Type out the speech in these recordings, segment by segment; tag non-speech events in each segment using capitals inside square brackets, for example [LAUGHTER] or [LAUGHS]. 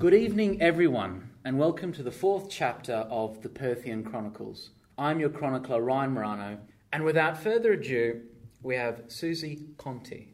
Good evening, everyone, and welcome to the fourth chapter of the Perthian Chronicles. I'm your chronicler, Ryan Morano, and without further ado, we have Susie Conti.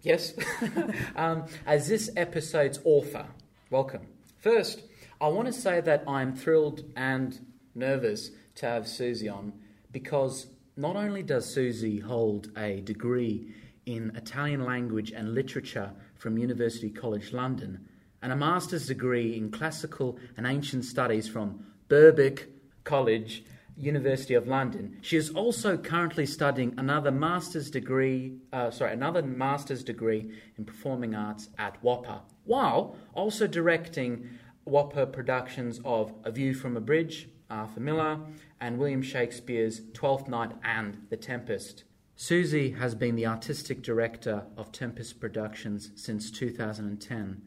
Yes, [LAUGHS] um, as this episode's author. Welcome. First, I want to say that I'm thrilled and nervous to have Susie on because not only does Susie hold a degree in Italian language and literature from University College London and a master's degree in classical and ancient studies from Birkbeck College, University of London. She is also currently studying another master's degree, uh, sorry, another master's degree in performing arts at WAAPA, while also directing WAAPA productions of A View from a Bridge, Arthur Miller, and William Shakespeare's Twelfth Night and The Tempest. Susie has been the artistic director of Tempest Productions since 2010,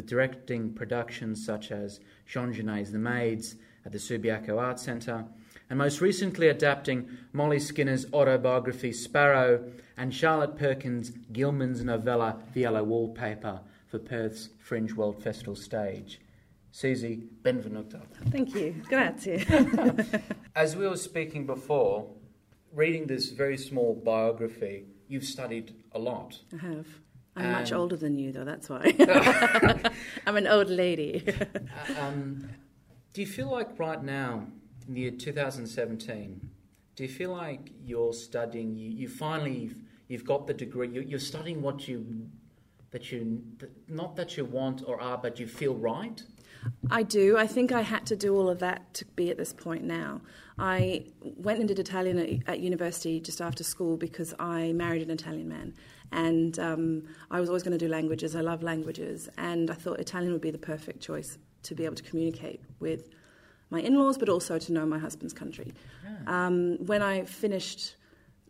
with directing productions such as Jean Genet's The Maids at the Subiaco Art Centre, and most recently adapting Mollie Skinner's autobiography Sparrow and Charlotte Perkins Gilman's novella The Yellow Wallpaper for Perth's Fringe World Festival stage. Susie, benvenuto. Thank you. Grazie. [LAUGHS] As we were speaking before, reading this very small biography, you've studied a lot. I have. I'm much older than you, though, that's why. [LAUGHS] [LAUGHS] I'm an old lady. [LAUGHS] Uh, um, do you feel like right now, in the year 2017, do you feel like you're studying, you, you finally, you've got the degree, you, you're studying what you, that you, that, not that you want or are, but you feel right? I do. I think I had to do all of that to be at this point now. I went and did Italian at, at university just after school because I married an Italian man. And um, I was always going to do languages. I love languages. And I thought Italian would be the perfect choice to be able to communicate with my in laws, but also to know my husband's country. Um, when I finished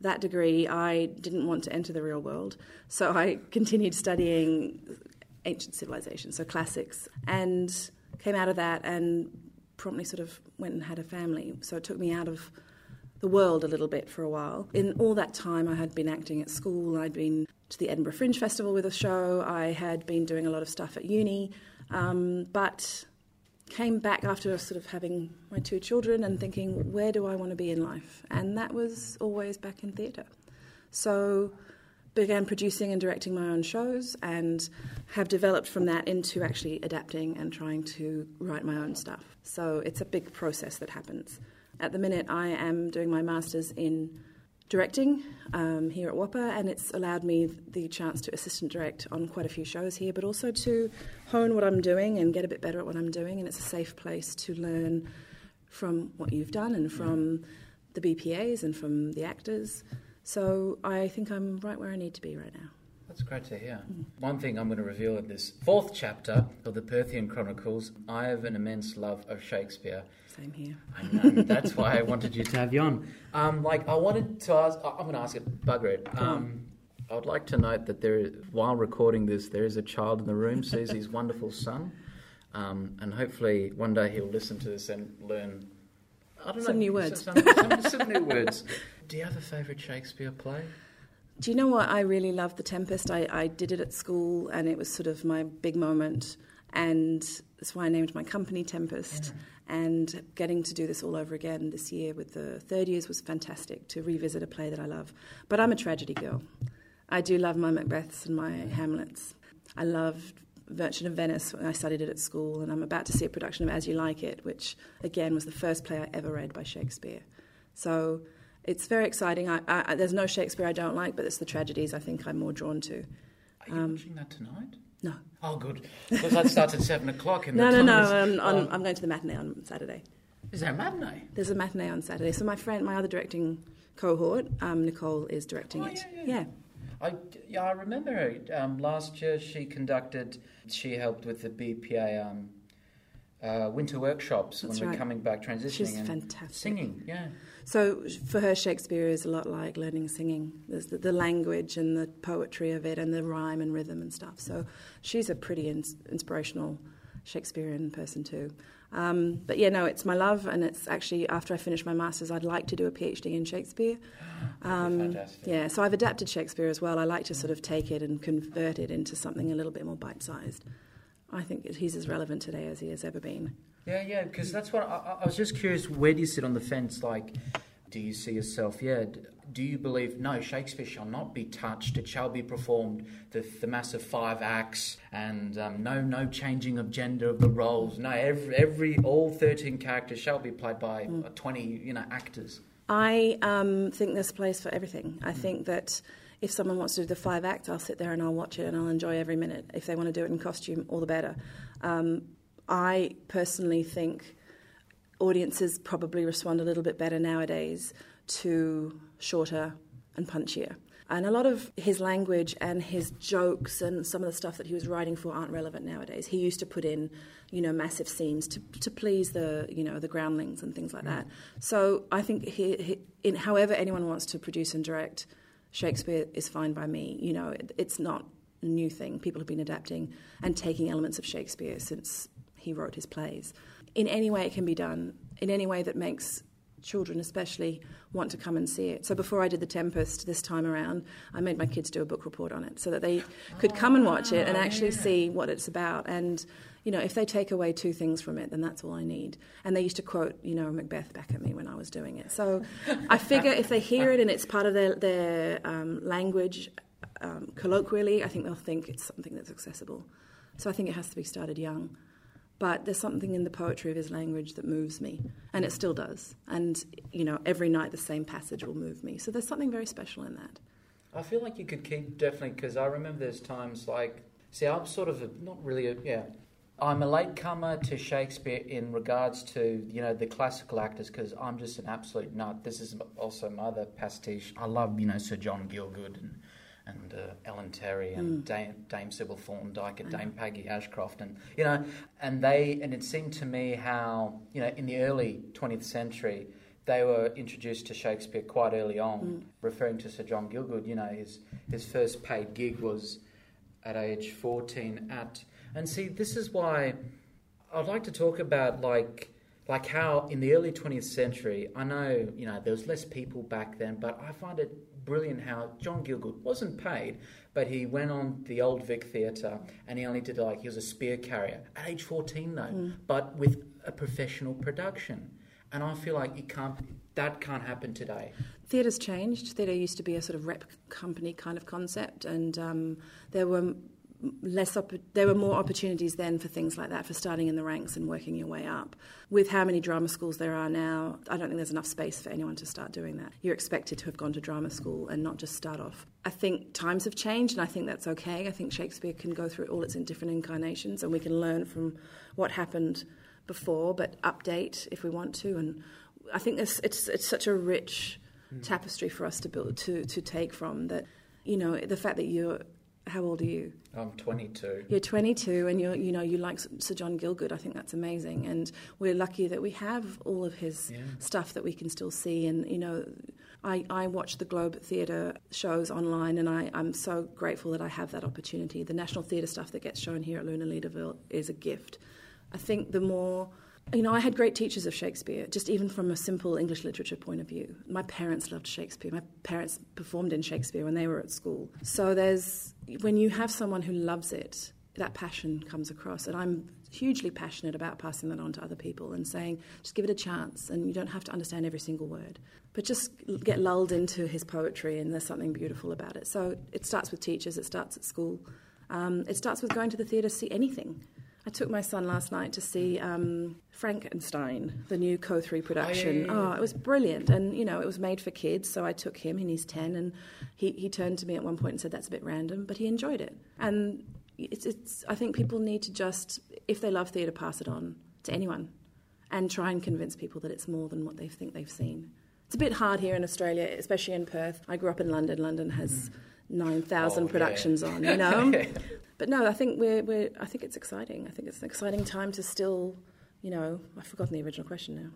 that degree, I didn't want to enter the real world. So I [LAUGHS] continued studying ancient civilizations, so classics, and came out of that and promptly sort of went and had a family. So it took me out of the world a little bit for a while. In all that time, I had been acting at school, I'd been to the Edinburgh Fringe Festival with a show, I had been doing a lot of stuff at uni, um, but came back after sort of having my two children and thinking, where do I want to be in life? And that was always back in theatre. So began producing and directing my own shows and have developed from that into actually adapting and trying to write my own stuff. So it's a big process that happens. At the minute, I am doing my master's in directing um, here at WAAPA, and it's allowed me the chance to assistant direct on quite a few shows here, but also to hone what I'm doing and get a bit better at what I'm doing. And it's a safe place to learn from what you've done and from the BPAs and from the actors. So I think I'm right where I need to be right now. That's great to hear. One thing I'm going to reveal in this fourth chapter of the Perthian Chronicles, I have an immense love of Shakespeare. Same here. I know, that's why I wanted you to have you on. Um, like, I wanted to ask, I'm going to ask it, bugger it. Um, I would like to note that there, while recording this, there is a child in the room, Susie's wonderful son. Um, and hopefully one day he'll listen to this and learn, I don't Some know, new words. Some, some, some new words. [LAUGHS] Do you have a favourite Shakespeare play? Do you know what? I really loved The Tempest. I, I did it at school, and it was sort of my big moment. And that's why I named my company Tempest. And getting to do this all over again this year with the third years was fantastic to revisit a play that I love. But I'm a tragedy girl. I do love my Macbeths and my Hamlets. I loved Merchant of Venice when I studied it at school, and I'm about to see a production of As You Like It, which again was the first play I ever read by Shakespeare. So it's very exciting. I, I, there's no Shakespeare I don't like, but it's the tragedies I think I'm more drawn to. Are you watching that tonight? No, Oh, good. Because that starts at 7 o'clock. And [LAUGHS] no, the no, no. time is- I'm, going to the matinee on Saturday. is there a matinee? There's a matinee on Saturday. So my friend, my other directing cohort, um, Nicole, is directing Oh, it. yeah, yeah. I, yeah, I remember. Um, last year she conducted, she helped with the BPA um, uh, winter workshops That's when we're coming back transitioning She's and fantastic. singing. Yeah. So for her, Shakespeare is a lot like learning singing. There's the, the language and the poetry of it, and the rhyme and rhythm and stuff. So she's a pretty ins- inspirational Shakespearean person too. Um, but yeah, no, it's my love, and it's actually after I finish my masters, I'd like to do a PhD in Shakespeare. [GASPS] Um. Yeah, so I've adapted Shakespeare as well. I like to sort of take it and convert it into something a little bit more bite-sized. I think he's as relevant today as he has ever been. Yeah, yeah, because that's what I, I was just curious. Where do you sit on the fence? Like, do you see yourself? Yeah, do you believe no Shakespeare shall not be touched? It shall be performed the, the massive five acts and um, no no changing of gender of the roles. No, every every all thirteen characters shall be played by mm. twenty you know actors. I um, think there's a place for everything. I mm. think that if someone wants to do the five acts, I'll sit there and I'll watch it and I'll enjoy every minute. If they want to do it in costume, all the better. Um, I personally think audiences probably respond a little bit better nowadays to shorter and punchier. And a lot of his language and his jokes and some of the stuff that he was writing for aren't relevant nowadays. He used to put in, you know, massive scenes to, to please the, you know, the groundlings and things like that. So I think he, he, in however anyone wants to produce and direct Shakespeare is fine by me. You know, it, it's not a new thing. People have been adapting and taking elements of Shakespeare since he wrote his plays. In any way it can be done, in any way that makes children especially want to come and see it. So before I did The Tempest this time around, I made my kids do a book report on it so that they could come and watch it and oh, actually yeah. see what it's about. And, you know, if they take away two things from it, then that's all I need. And they used to quote, you know, Macbeth back at me when I was doing it. So I figure if they hear it and it's part of their, their um, language um, colloquially, I think they'll think it's something that's accessible. So I think it has to be started young but there's something in the poetry of his language that moves me, and it still does. And you know, every night the same passage will move me. So there's something very special in that. I feel like you could keep definitely because I remember there's times like, see, I'm sort of a, not really a, yeah. I'm a latecomer to Shakespeare in regards to you know the classical actors because I'm just an absolute nut. This is also my other pastiche. I love you know Sir John Gielgud and and uh, Ellen Terry and mm. Dame, Dame Sybil Thorndike and Dame Peggy Ashcroft and you know and they and it seemed to me how you know in the early 20th century they were introduced to Shakespeare quite early on mm. referring to Sir John Gielgud you know his his first paid gig was at age 14 at and see this is why I'd like to talk about like like how in the early 20th century I know you know there was less people back then but I find it brilliant how John Gielgud wasn't paid, but he went on the Old Vic Theatre and he only did like, he was a spear carrier at age 14 though, mm. but with a professional production. And I feel like it can't, that can't happen today. Theatre's changed. Theatre used to be a sort of rep company kind of concept, and um, there were less op- there were more opportunities then for things like that for starting in the ranks and working your way up. With how many drama schools there are now i don't think there's enough space for anyone to start doing that. You're expected to have gone to drama school and not just start off. I think times have changed and i think that's okay. I think shakespeare can go through all its different incarnations and we can learn from what happened before but update if we want to. And i think it's it's, it's such a rich mm. tapestry for us to build to to take from that you know the fact that you're how old are you? I'm 22. You're 22, and you you know you like Sir John Gielgud. I think that's amazing, and we're lucky that we have all of his yeah. stuff that we can still see. And you know, I, I watch the Globe Theatre shows online, and I, I'm so grateful that I have that opportunity. The National Theatre stuff that gets shown here at Luna Leederville is a gift. I think the more you know, I had great teachers of Shakespeare, just even from a simple English literature point of view. My parents loved Shakespeare. My parents performed in Shakespeare when they were at school. So there's, when you have someone who loves it, that passion comes across. And I'm hugely passionate about passing that on to other people and saying, just give it a chance. And you don't have to understand every single word. But just get lulled into his poetry, and there's something beautiful about it. So it starts with teachers, it starts at school. Um, it starts with going to the theatre to see anything. I took my son last night to see um, Frankenstein, the new Co3 production. Oh, yeah, yeah, yeah. oh, it was brilliant. And, you know, it was made for kids, so I took him, and he's 10, and he, he turned to me at one point and said, that's a bit random, but he enjoyed it. And it's, it's, I think people need to just, if they love theatre, pass it on to anyone and try and convince people that it's more than what they think they've seen. It's a bit hard here in Australia, especially in Perth. I grew up in London. London has mm. 9,000 oh, productions on, you know? [LAUGHS] but no, I think we're, we're, I think it's exciting. I think it's an exciting time to still, you know, I've forgotten the original question now.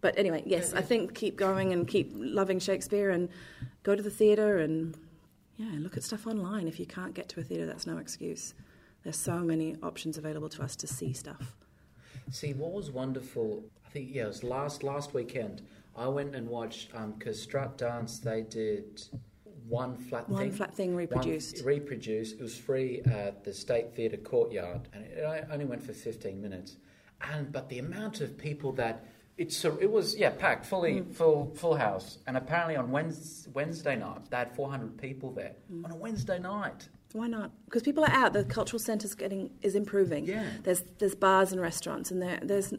But anyway, yes, I think keep going and keep loving Shakespeare and go to the theatre and, yeah, look at stuff online. If you can't get to a theatre, that's no excuse. There's so many options available to us to see stuff. See, what was wonderful, I think, yeah, it was last, last weekend. I went and watched, um, Strut Dance, they did one flat One thing. flat thing reproduced. reproduced. It was free at the State Theatre courtyard, and it only went for 15 minutes. And but the amount of people that it's it was yeah packed, fully Mm. full full house. And apparently on Wednesday, Wednesday night they had 400 people there Mm. on a Wednesday night. Why not? Because people are out. The cultural centre's getting is improving. Yeah. There's there's bars and restaurants, and there there's.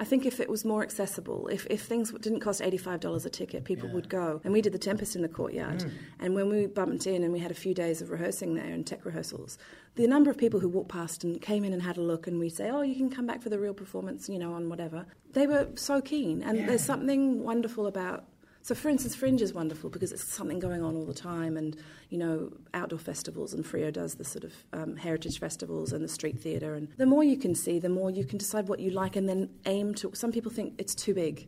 I think if it was more accessible, if, if things didn't cost eighty five dollars a ticket, people Yeah. would go. And we did the Tempest in the courtyard, Mm. and when we bumped in and we had a few days of rehearsing there and tech rehearsals, the number of people who walked past and came in and had a look, and we'd say, "Oh, you can come back for the real performance," you know, on whatever. They were so keen, and Yeah. there's something wonderful about so, for instance, Fringe is wonderful because it's something going on all the time, and you know, outdoor festivals, and Frio does the sort of um, heritage festivals and the street theatre. And the more you can see, the more you can decide what you like, and then aim to. Some people think it's too big.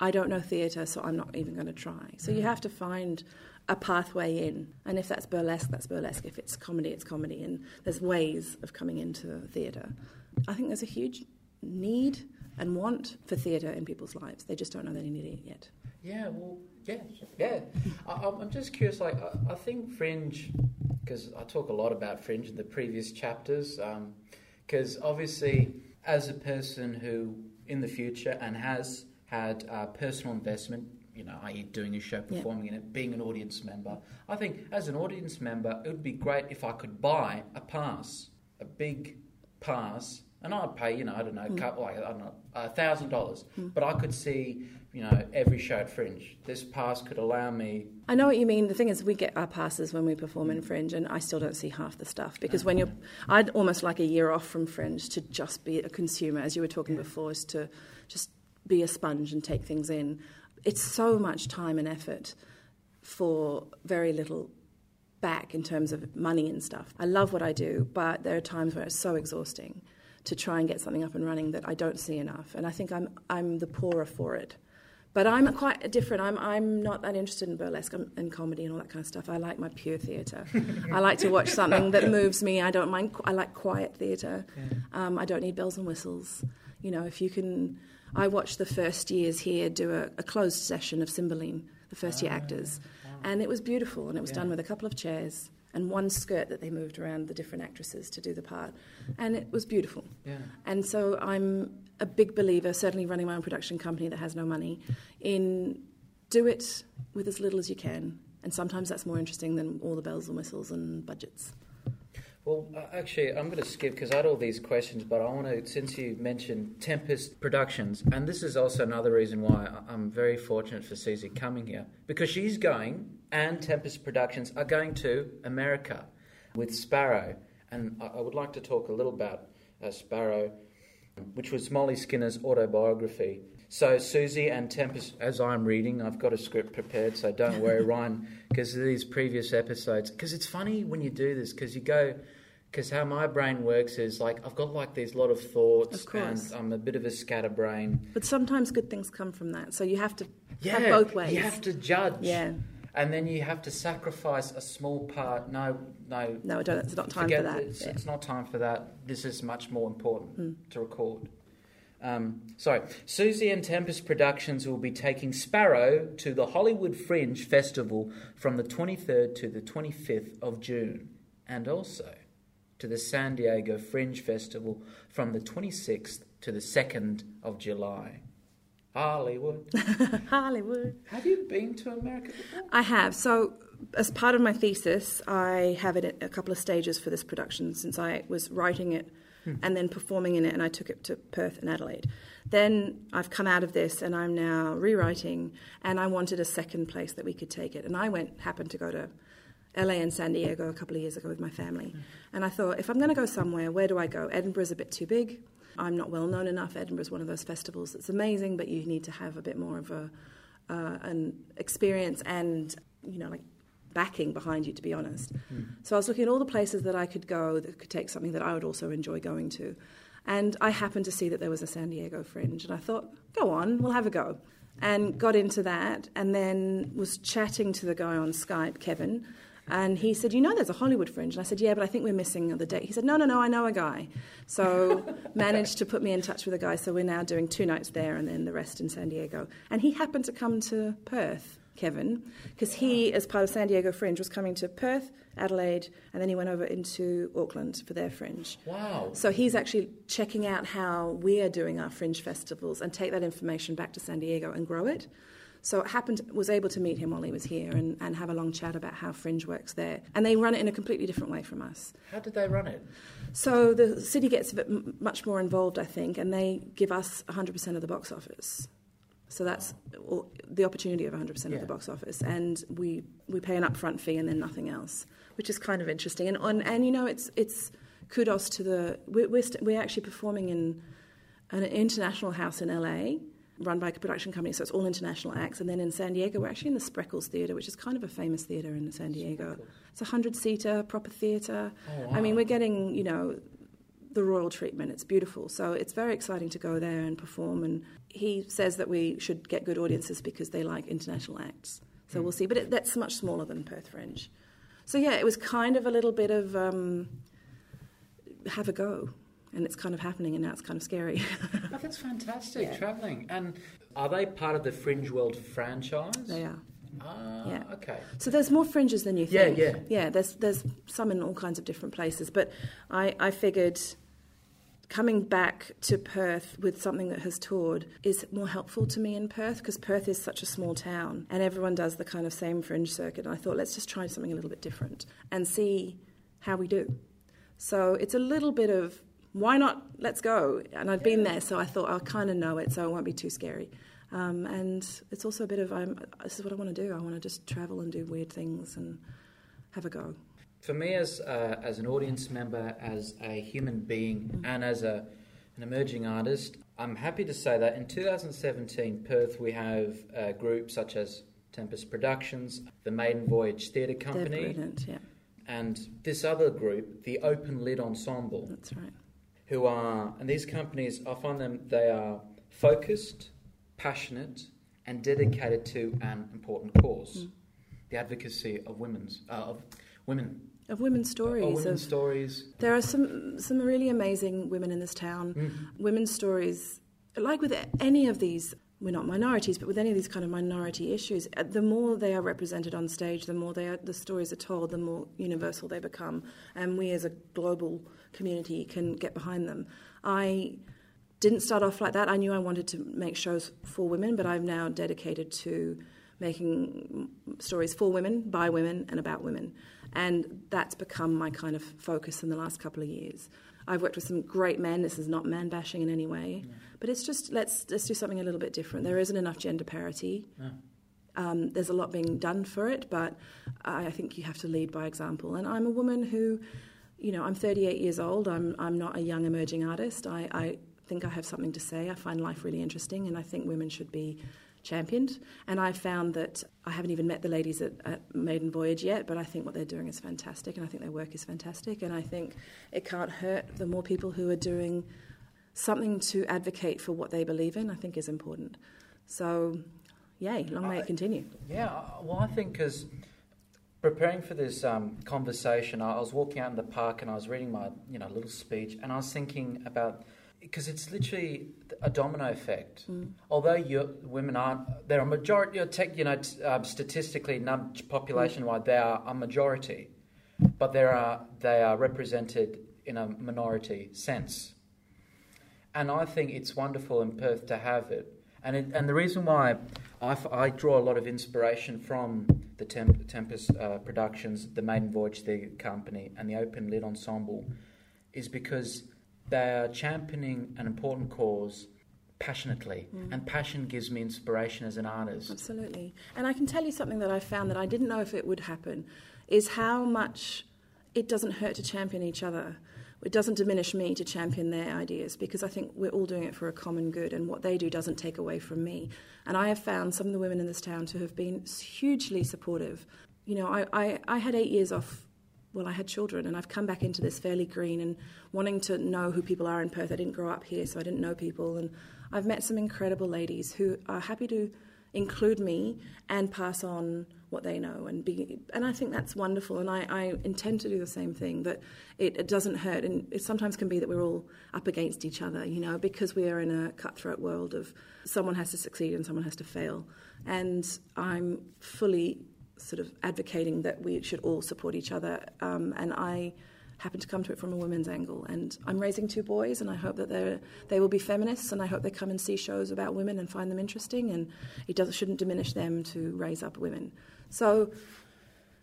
I don't know theatre, so I'm not even going to try. So you have to find a pathway in, and if that's burlesque, that's burlesque. If it's comedy, it's comedy, and there's ways of coming into theatre. I think there's a huge need and want for theatre in people's lives. They just don't know that they need it yet. Yeah, well, yeah, yeah. I, I'm I'm just curious. Like, I, I think Fringe, because I talk a lot about Fringe in the previous chapters. Um, because obviously, as a person who, in the future, and has had uh, personal investment, you know, i.e., doing a show, Yeah. performing in it, being an audience member, I think as an audience member, it would be great if I could buy a pass, a big pass. And I'd pay, you know, I don't know, a mm. couple, like, I don't know, a thousand dollars. Mm. But I could see, you know, every show at Fringe. This pass could allow me. I know what you mean. The thing is, we get our passes when we perform in Fringe, and I still don't see half the stuff because when you're, I'd almost like a year off from Fringe to just be a consumer, as you were talking before, is to just be a sponge and take things in. It's so much time and effort for very little back in terms of money and stuff. I love what I do, but there are times where it's so exhausting to try and get something up and running that I don't see enough, and I think I'm I'm the poorer for it. But I'm quite different. I'm I'm not that interested in burlesque and- comedy and all that kind of stuff. I like my pure theatre. [LAUGHS] I like to watch something that moves me. I don't mind. I like quiet theatre. Um, I don't need bells and whistles. You know, if you can. I watched the first years here do a, a closed session of Cymbeline, the first year actors, and it was beautiful. And it was done with a couple of chairs and one skirt that they moved around the different actresses to do the part, and it was beautiful. Yeah. And so I'm a big believer, certainly running my own production company that has no money, in do it with as little as you can. And sometimes that's more interesting than all the bells and whistles and budgets. Well, uh, actually, I'm going to skip because I had all these questions, but I want to, since you mentioned Tempest Productions, and this is also another reason why I'm very fortunate for Susie coming here, because she's going, and Tempest Productions are going to America with Sparrow. And I, I would like to talk a little about uh, Sparrow, which was Mollie Skinner's autobiography. So, Susie and Tempest, as I'm reading, I've got a script prepared, so don't worry, [LAUGHS] Ryan, because these previous episodes. Because it's funny when you do this, because you go, because how my brain works is like I've got like these lot of thoughts, Of and I'm a bit of a scatterbrain. But sometimes good things come from that. So you have to Yeah, have both ways. you have to judge. Yeah. And then you have to sacrifice a small part. No, no, No, I don't, it's not time for that. It's, Yeah. it's not time for that. This is much more important Hmm. to record. Um, sorry, Susie and Tempest Productions will be taking Sparrow to the Hollywood Fringe Festival from the 23rd to the 25th of June, and also to the San Diego Fringe Festival from the 26th to the 2nd of July. Hollywood. [LAUGHS] Hollywood. Have you been to America before? I have. So, as part of my thesis, I have it at a couple of stages for this production since I was writing it hmm. and then performing in it, and I took it to Perth and Adelaide. Then I've come out of this and I'm now rewriting, and I wanted a second place that we could take it. And I went, happened to go to LA and San Diego a couple of years ago with my family. Hmm. And I thought, if I'm going to go somewhere, where do I go? Edinburgh's a bit too big. I'm not well known enough. Edinburgh's one of those festivals that's amazing, but you need to have a bit more of a uh, an experience and you know like backing behind you to be honest. So i was looking at all the places that i could go that could take something that i would also enjoy going to. And i happened to see that there was a san diego fringe and i thought go on we'll have a go. And got into that and then was chatting to the guy on skype kevin and he said, You know, there's a Hollywood Fringe. And I said, Yeah, but I think we're missing the date. He said, No, no, no, I know a guy. So [LAUGHS] managed to put me in touch with a guy. So we're now doing two nights there and then the rest in San Diego. And he happened to come to Perth Kevin, because he, as part of San Diego Fringe, was coming to Perth, Adelaide, and then he went over into Auckland for their Fringe. Wow. So he's actually checking out how we are doing our Fringe festivals and take that information back to San Diego and grow it. So it happened, was able to meet him while he was here and, and have a long chat about how Fringe works there. And they run it in a completely different way from us. How did they run it? So the city gets a bit m- much more involved, I think, and they give us 100% of the box office. So that's all, the opportunity of 100% Yeah. of the box office, and we, we pay an upfront fee and then nothing else, which is kind of interesting. And on, and you know, it's it's kudos to the we're we're, st- we're actually performing in an international house in LA, run by a production company, so it's all international acts. And then in San Diego, we're actually in the Spreckels Theatre, which is kind of a famous theatre in San Diego. It's a hundred seater, proper theatre. Oh, I mean, we're getting you know the royal treatment. It's beautiful. So it's very exciting to go there and perform. And he says that we should get good audiences because they like international acts. So we'll see. But it, that's much smaller than Perth Fringe. So yeah, it was kind of a little bit of um, have a go. And it's kind of happening, and now it's kind of scary. [LAUGHS] Oh, that's fantastic, Yeah. travelling. And are they part of the Fringe World franchise? they are. Ah, Yeah. okay. So there's more fringes than you think. Yeah, yeah. Yeah, there's there's some in all kinds of different places. But I, I figured coming back to Perth with something that has toured is more helpful to me in Perth because Perth is such a small town and everyone does the kind of same fringe circuit. And I thought, let's just try something a little bit different and see how we do. So it's a little bit of why not? Let's go. And I'd been there, so I thought I'll kind of know it, so it won't be too scary. Um, and it's also a bit of I'm, this is what I want to do. I want to just travel and do weird things and have a go. For me, as uh, as an audience member, as a human being, and as a an emerging artist, I'm happy to say that in 2017, Perth, we have uh, groups such as Tempest Productions, the Maiden Voyage Theatre Company. Yeah, and this other group, the Open Lid Ensemble, that's right. Who are and these companies, I find them they are focused, passionate, and dedicated to an important cause: Mm. the advocacy of women's uh, of women. Of women's stories. Of women's of, stories. there are some some really amazing women in this town. Mm. Women's stories, like with any of these, we're not minorities, but with any of these kind of minority issues, uh, the more they are represented on stage, the more they are, the stories are told, the more universal they become, and we as a global community can get behind them. I didn't start off like that. I knew I wanted to make shows for women, but I've now dedicated to making stories for women, by women, and about women. And that's become my kind of focus in the last couple of years. I've worked with some great men. This is not man bashing in any way, but it's just let's let's do something a little bit different. There isn't enough gender parity. Um, there's a lot being done for it, but I think you have to lead by example. And I'm a woman who, you know, I'm 38 years old. I'm I'm not a young emerging artist. I, I think I have something to say. I find life really interesting, and I think women should be championed. And I found that I haven't even met the ladies at, at Maiden Voyage yet, but I think what they're doing is fantastic, and I think their work is fantastic. And I think it can't hurt the more people who are doing something to advocate for what they believe in. I think is important. So, yay, long may I- it continue. Yeah, well, I think because preparing for this um, conversation, I was walking out in the park and I was reading my you know little speech, and I was thinking about because it's literally a domino effect. Although you women aren't, they're a majority. Tech, you know um, statistically, num- population-wide, they are a majority, but they are they are represented in a minority sense. And I think it's wonderful in Perth to have it. And, it, and the reason why I, f- I draw a lot of inspiration from the Temp- Tempest uh, Productions, the Maiden Voyage the company, and the Open Lid Ensemble is because they are championing an important cause passionately. And passion gives me inspiration as an artist. Absolutely. And I can tell you something that I found that I didn't know if it would happen is how much it doesn't hurt to champion each other. It doesn't diminish me to champion their ideas because I think we're all doing it for a common good and what they do doesn't take away from me. And I have found some of the women in this town to have been hugely supportive. You know, I, I, I had eight years off well, I had children, and I've come back into this fairly green and wanting to know who people are in Perth. I didn't grow up here, so I didn't know people, and I've met some incredible ladies who are happy to include me and pass on what they know and be and I think that's wonderful. And I, I intend to do the same thing that it, it, doesn't hurt. And it sometimes can be that we're all up against each other you know because we are in a cutthroat world of someone has to succeed and someone has to fail. And I'm fully sort of advocating that we should all support each other. Um, and I happen to come to it from a women's angle. And I'm raising two boys, and I hope that they they will be feminists, and I hope they come and see shows about women and find them interesting. And it doesn't shouldn't diminish them to raise up women. So.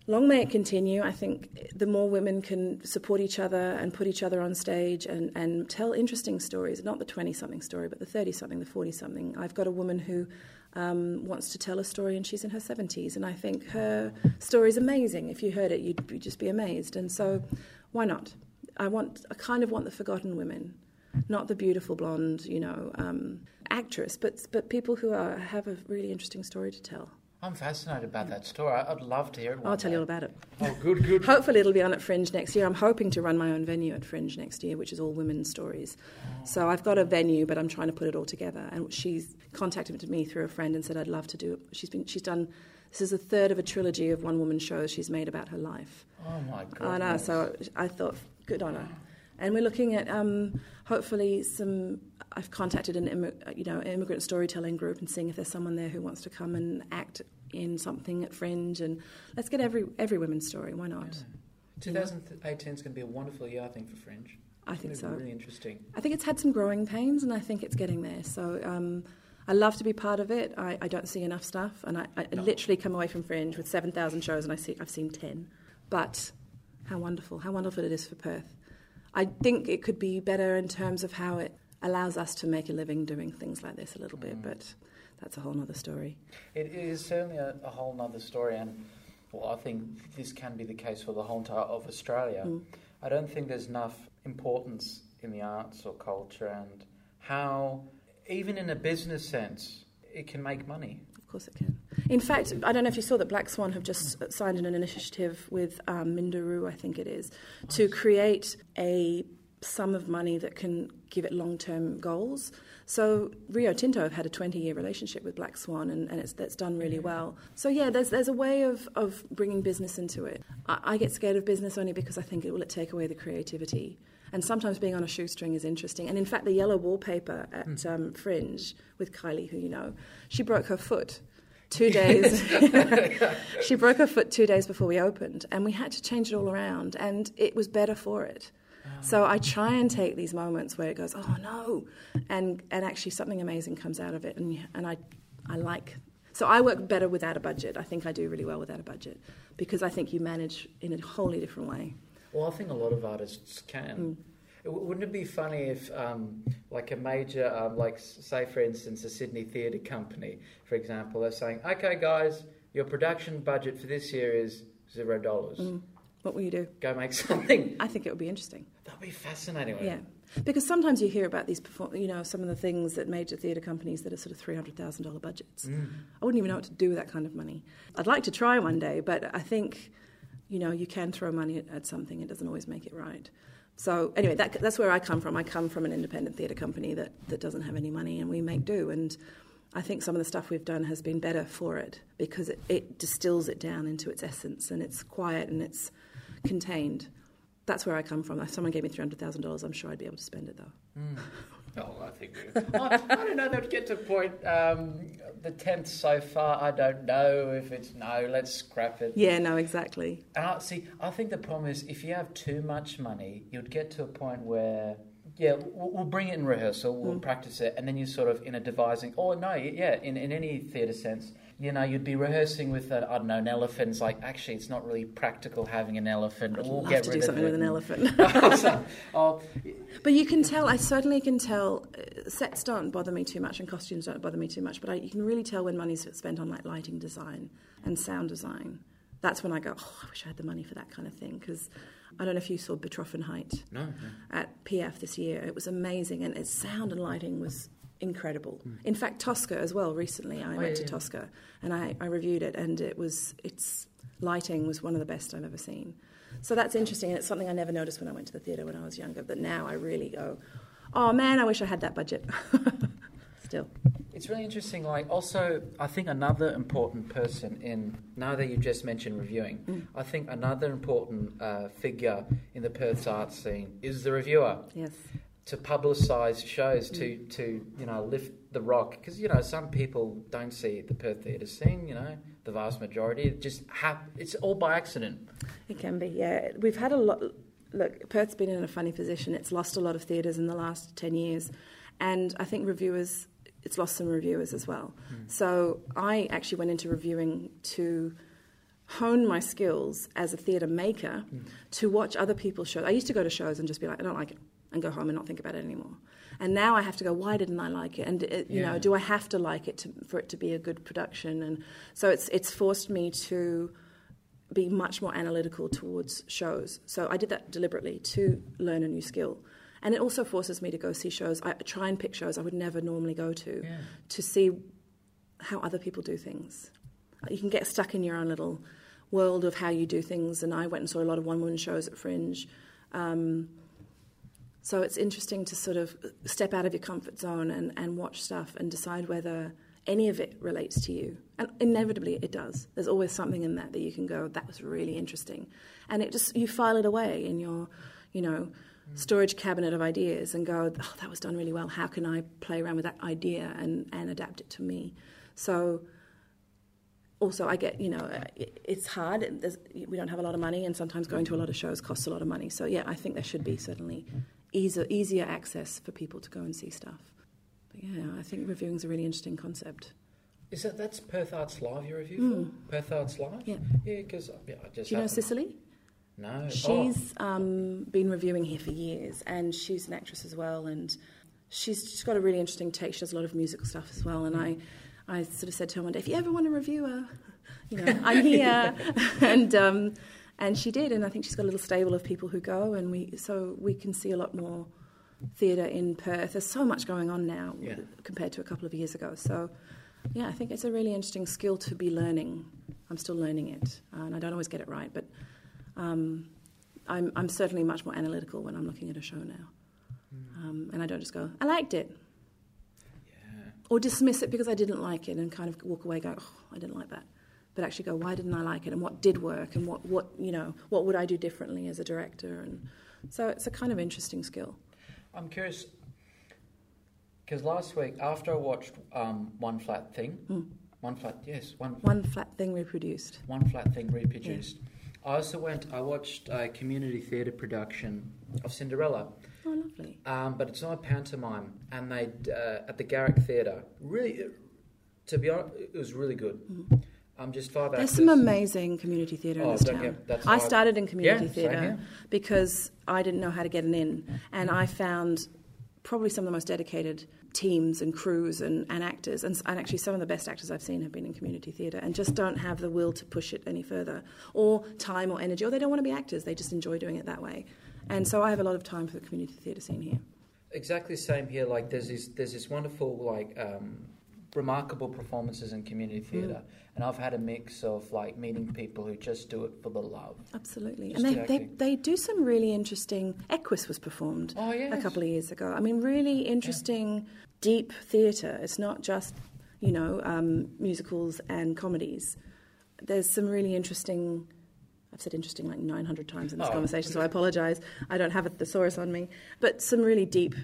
Long may it continue. I think the more women can support each other and put each other on stage and, and tell interesting stories, not the 20 something story, but the 30 something, the 40 something. I've got a woman who um, wants to tell a story and she's in her 70s, and I think her story is amazing. If you heard it, you'd, you'd just be amazed. And so why not? I want, I kind of want the forgotten women, not the beautiful blonde, you know, um, actress, but but people who are, have a really interesting story to tell. I'm fascinated about that story. I'd love to hear it. I'll tell you all about it. Oh, good, good. [LAUGHS] Hopefully, it'll be on at Fringe next year. I'm hoping to run my own venue at Fringe next year, which is all women's stories. Oh. So I've got a venue, but I'm trying to put it all together. And she's contacted me through a friend and said I'd love to do it. She's been she's done this is a third of a trilogy of one woman shows she's made about her life. Oh my god! I know. So I thought, good on her. And we're looking at um, hopefully some. I've contacted an you know immigrant storytelling group and seeing if there's someone there who wants to come and act in something at Fringe and let's get every every women's story. Why not? Yeah. 2018 is going to be a wonderful year, I think, for Fringe. I think so. Really interesting. I think it's had some growing pains, and I think it's getting there. So. Um, I love to be part of it. I, I don't see enough stuff, and I, I no. literally come away from Fringe with seven thousand shows, and I see I've seen ten. But how wonderful, how wonderful it is for Perth. I think it could be better in terms of how it allows us to make a living doing things like this a little bit, mm. but that's a whole other story. It is certainly a, a whole other story, and well, I think this can be the case for the whole entire of Australia. Mm. I don't think there's enough importance in the arts or culture and how even in a business sense, it can make money. Of course, it can. In fact, I don't know if you saw that Black Swan have just signed an initiative with um, Minderoo, I think it is, to create a sum of money that can give it long term goals. So Rio Tinto have had a 20 year relationship with Black Swan and, and it's that's done really well. So yeah, there's there's a way of, of bringing business into it. I, I get scared of business only because I think it will take away the creativity. And sometimes being on a shoestring is interesting. And in fact, the yellow wallpaper at mm. um, Fringe with Kylie, who you know, she broke her foot two days. [LAUGHS] [LAUGHS] she broke her foot two days before we opened, and we had to change it all around, and it was better for it. So I try and take these moments where it goes, oh no, and and actually something amazing comes out of it, and and I I like. So I work better without a budget. I think I do really well without a budget because I think you manage in a wholly different way. Well, I think a lot of artists can. Mm. Wouldn't it be funny if, um, like a major, um, like say for instance, a Sydney theatre company, for example, they're saying, "Okay, guys, your production budget for this year is zero dollars. Mm. What will you do? Go make something." [LAUGHS] I think it would be interesting. That'd be fascinating. Yeah, because sometimes you hear about these, perform- you know, some of the things that major theatre companies that are sort of three hundred thousand dollar budgets. Mm. I wouldn't even know what to do with that kind of money. I'd like to try one day, but I think you know, you can throw money at, at something, it doesn't always make it right. So anyway, that, that's where I come from. I come from an independent theatre company that, that doesn't have any money, and we make do. And I think some of the stuff we've done has been better for it because it, it distills it down into its essence, and it's quiet and it's contained. That's where I come from. If someone gave me three hundred thousand dollars, I'm sure I'd be able to spend it though. Mm. [LAUGHS] Oh, I think [LAUGHS] I, I, don't know. They'd get to point um, the tenth so far. I don't know if it's no. Let's scrap it. Yeah, no, exactly. And I, see, I think the problem is if you have too much money, you'd get to a point where yeah, we'll, we'll bring it in rehearsal, we'll mm. practice it, and then you're sort of in a devising. Oh no, yeah, in in any theatre sense, you know, you'd be rehearsing with, I don't know, an elephant. It's like, actually, it's not really practical having an elephant. I'd we'll love get to rid do something of with an elephant. [LAUGHS] so, oh. But you can tell, I certainly can tell, uh, sets don't bother me too much and costumes don't bother me too much, but I, you can really tell when money's spent on like lighting design and sound design. That's when I go, oh, I wish I had the money for that kind of thing. Because I don't know if you saw Betroffenheit no, no. at PF this year. It was amazing, and its sound and lighting was incredible. Mm. In fact, Tosca as well. Recently, I oh, went yeah, to. Tosca and I, I, reviewed it, and it was its lighting was one of the best I've ever seen. So that's interesting, and it's something I never noticed when I went to the theatre when I was younger. But now I really go, oh man, I wish I had that budget. [LAUGHS] Still. It's really interesting. Like, also, I think another important person in now that you just mentioned reviewing, Mm. I think another important uh, figure in the Perth's art scene is the reviewer Yes. To publicise shows, to Mm. to you know lift the rock because you know some people don't see the Perth theatre scene. You know, the vast majority it just hap- It's all by accident. It can be, yeah. We've had a lot. Look, Perth's been in a funny position. It's lost a lot of theatres in the last 10 years. And I think reviewers, it's lost some reviewers as well. So I actually went into reviewing to hone my skills as a theatre maker to watch other people's shows. I used to go to shows and just be like, I don't like it, and go home and not think about it anymore. And now I have to go, why didn't I like it? And it, you Yeah. know, do I have to like it to, for it to be a good production? And so it's it's forced me to be much more analytical towards shows. So I did that deliberately to learn a new skill. And it also forces me to go see shows. I try and pick shows I would never normally go to Yeah. to see how other people do things. You can get stuck in your own little world of how you do things. And I went and saw a lot of one woman shows at Fringe. Um, so it's interesting to sort of step out of your comfort zone and, and watch stuff and decide whether any of it relates to you. And inevitably it does. There's always something in that that you can go, that was really interesting. And it just, you file it away in your, you know, storage cabinet of ideas and go, oh, that was done really well. How can I play around with that idea and, and adapt it to me? So also I get, you know, uh, it- it's hard. There's, we don't have a lot of money and sometimes going to a lot of shows costs a lot of money. So yeah, I think there should be certainly easier, easier access for people to go and see stuff. But yeah, I think reviewing's a really interesting concept. Is that that's Perth Arts Live you review for? Perth Arts Live? Hmm. Yeah. Yeah, because yeah, I just Do you know Cicely? No. Oh, She's um, been reviewing here for years, and she's an actress as well. And she's just got a really interesting take. She does a lot of musical stuff as well. And I, I sort of said to her one day, if you ever want a reviewer, you know, [LAUGHS] I'm here. [LAUGHS] and um, and she did. And I think she's got a little stable of people who go, and we so we can see a lot more theatre in Perth. There's so much going on now Yeah. compared to a couple of years ago. So. Yeah, I think it's a really interesting skill to be learning. I'm still learning it, uh, and I don't always get it right, but um, I'm, I'm certainly much more analytical when I'm looking at a show now. Um, and I don't just go, I liked it, Yeah. or dismiss it because I didn't like it and kind of walk away going, oh, I didn't like that. But actually go, why didn't I like it and what did work and what, what, you know, what would I do differently as a director? And so it's a kind of interesting skill. I'm curious because last week after I watched um, One Flat Thing, Mm. One Flat yes, one One flat thing reproduced. One Flat Thing reproduced. I also went. I watched a community theatre production of Cinderella, Oh, lovely. um, but it's not a pantomime, and they uh, at the Garrick Theatre. Really, to be honest, it was really good. Um, just five. There's actors. some amazing community theatre in Oh, this town. get- I started in community Yeah, theatre because I didn't know how to get an in, and I found probably some of the most dedicated teams and crews and, and actors, and, and actually some of the best actors I've seen have been in community theatre, and just don't have the will to push it any further, or time or energy, or they don't want to be actors. They just enjoy doing it that way, and so I have a lot of time for the community theatre scene here. exactly the same here. Like there's this there's this wonderful like um, remarkable performances in community Mm. theatre, and I've had a mix of like meeting people who just do it for the love. Absolutely, Just and they, they, they do some really interesting. Equus was performed. Oh yeah, a couple of years ago. I mean, really interesting, deep theatre. It's not just, you know, um, musicals and comedies. There's some really interesting. I've said interesting like 900 times in this Oh. conversation, so I apologise. I don't have a thesaurus on me. But some really deep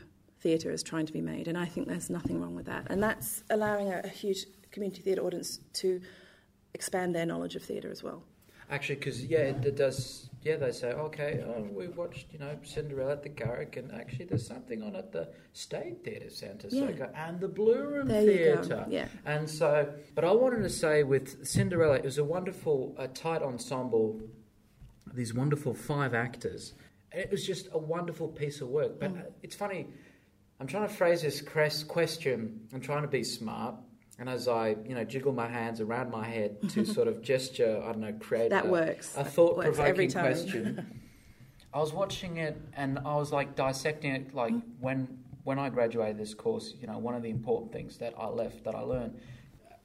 theatre is trying to be made, and I think there's nothing wrong with that. And that's allowing a, a huge community theatre audience to expand their knowledge of theatre as well. Actually, because yeah, it, it does. Yeah, they say, okay, oh, we watched, you know, Cinderella at the Garrick, and actually, there's something on at the State Theatre Centre, so Yeah. Go, and the Blue Room There Theatre. Yeah. And so, but I wanted to say with Cinderella, it was a wonderful, a tight ensemble, these wonderful five actors. And it was just a wonderful piece of work. But Mm. it's funny, I'm trying to phrase this question, I'm trying to be smart. And as I, you know, jiggle my hands around my head to [LAUGHS] sort of gesture, I don't know, create That a, works. a That thought works every provoking time. question. [LAUGHS] I was watching it and I was like dissecting it. Like mm. when when I graduated this course, you know, one of the important things that I left that I learned,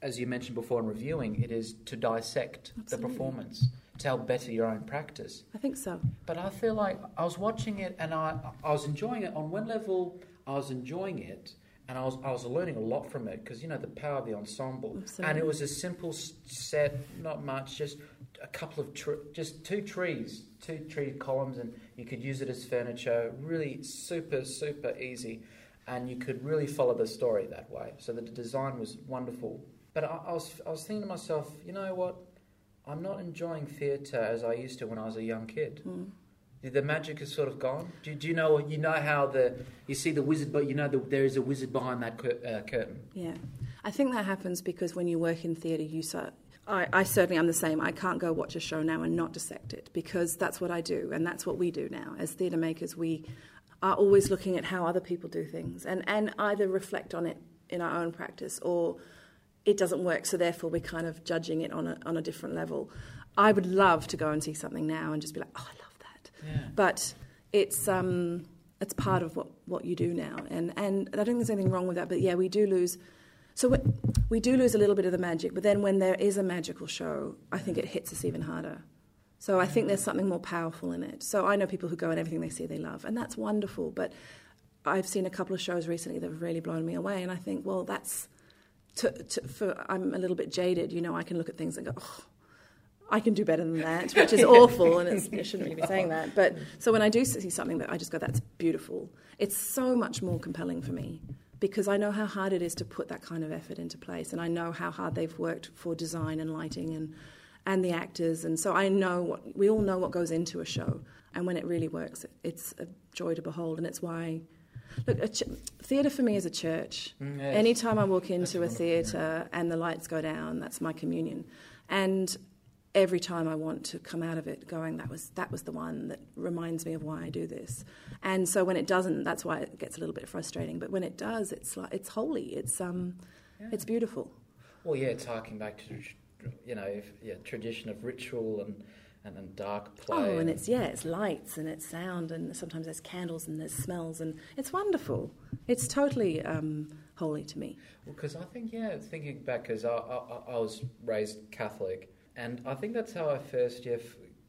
as you mentioned before in reviewing, it is to dissect the performance to help better your own practice. I think so. But I feel like I was watching it and I I was enjoying it. On one level, I was enjoying it, and I was I was learning a lot from it because you know the power of the ensemble, Absolutely. and it was a simple set, not much, just a couple of tr- just two trees, two tree columns, and you could use it as furniture. Really super super easy, and you could really follow the story that way. So the design was wonderful. But I, I was I was thinking to myself, you know what? I'm not enjoying theatre as I used to when I was a young kid. Mm. The- magic is sort of gone. Do, do you know? You know how the you see the wizard, but you know the, there is a wizard behind that cur- uh, curtain. Yeah, I think that happens because when you work in theatre, you start. I, I certainly am the same. I can't go watch a show now and not dissect it because that's what I do and that's what we do now as theatre makers. We are always looking at how other people do things and, and either reflect on it in our own practice or it doesn't work, so therefore we're kind of judging it on a, on a different level. I would love to go and see something now and just be like, oh, I love. Yeah. But it's um, it's part of what, what you do now, and and I don't think there's anything wrong with that. But yeah, we do lose. So we, we do lose a little bit of the magic, but then when there is a magical show, I think it hits us even harder. So I think there's something more powerful in it. So I know people who go and everything they see they love, and that's wonderful. But I've seen a couple of shows recently that have really blown me away, and I think, well, that's to, to, for I'm a little bit jaded. You know, I can look at things and go, oh, I can do better than that, [LAUGHS] which is awful, and it's, I shouldn't really be saying that. But so when I do see something that I just go, that's beautiful, it's so much more compelling for me because I know how hard it is to put that kind of effort into place, and I know how hard they've worked for design and lighting and and the actors, and so I know what we all know what goes into a show, and when it really works, it, it's a joy to behold, and it's why. Look, a ch- theatre for me is a church. Mm, yes. Anytime I walk into That's a theatre and the lights go down, that's my communion. And every time I want to come out of it going, that was that was the one that reminds me of why I do this. And so when it doesn't, that's why it gets a little bit frustrating. But when it does, it's like it's holy. It's um, Yeah. it's beautiful. Well, yeah, it's harking back to you know, if, yeah, tradition of ritual and and, and dark play. Oh, and it's yeah, it's lights and it's sound, and sometimes there's candles and there's smells, and it's wonderful. It's totally um, holy to me. Because I think, yeah, thinking back, because I, I, I was raised Catholic, and I think that's how I first yeah,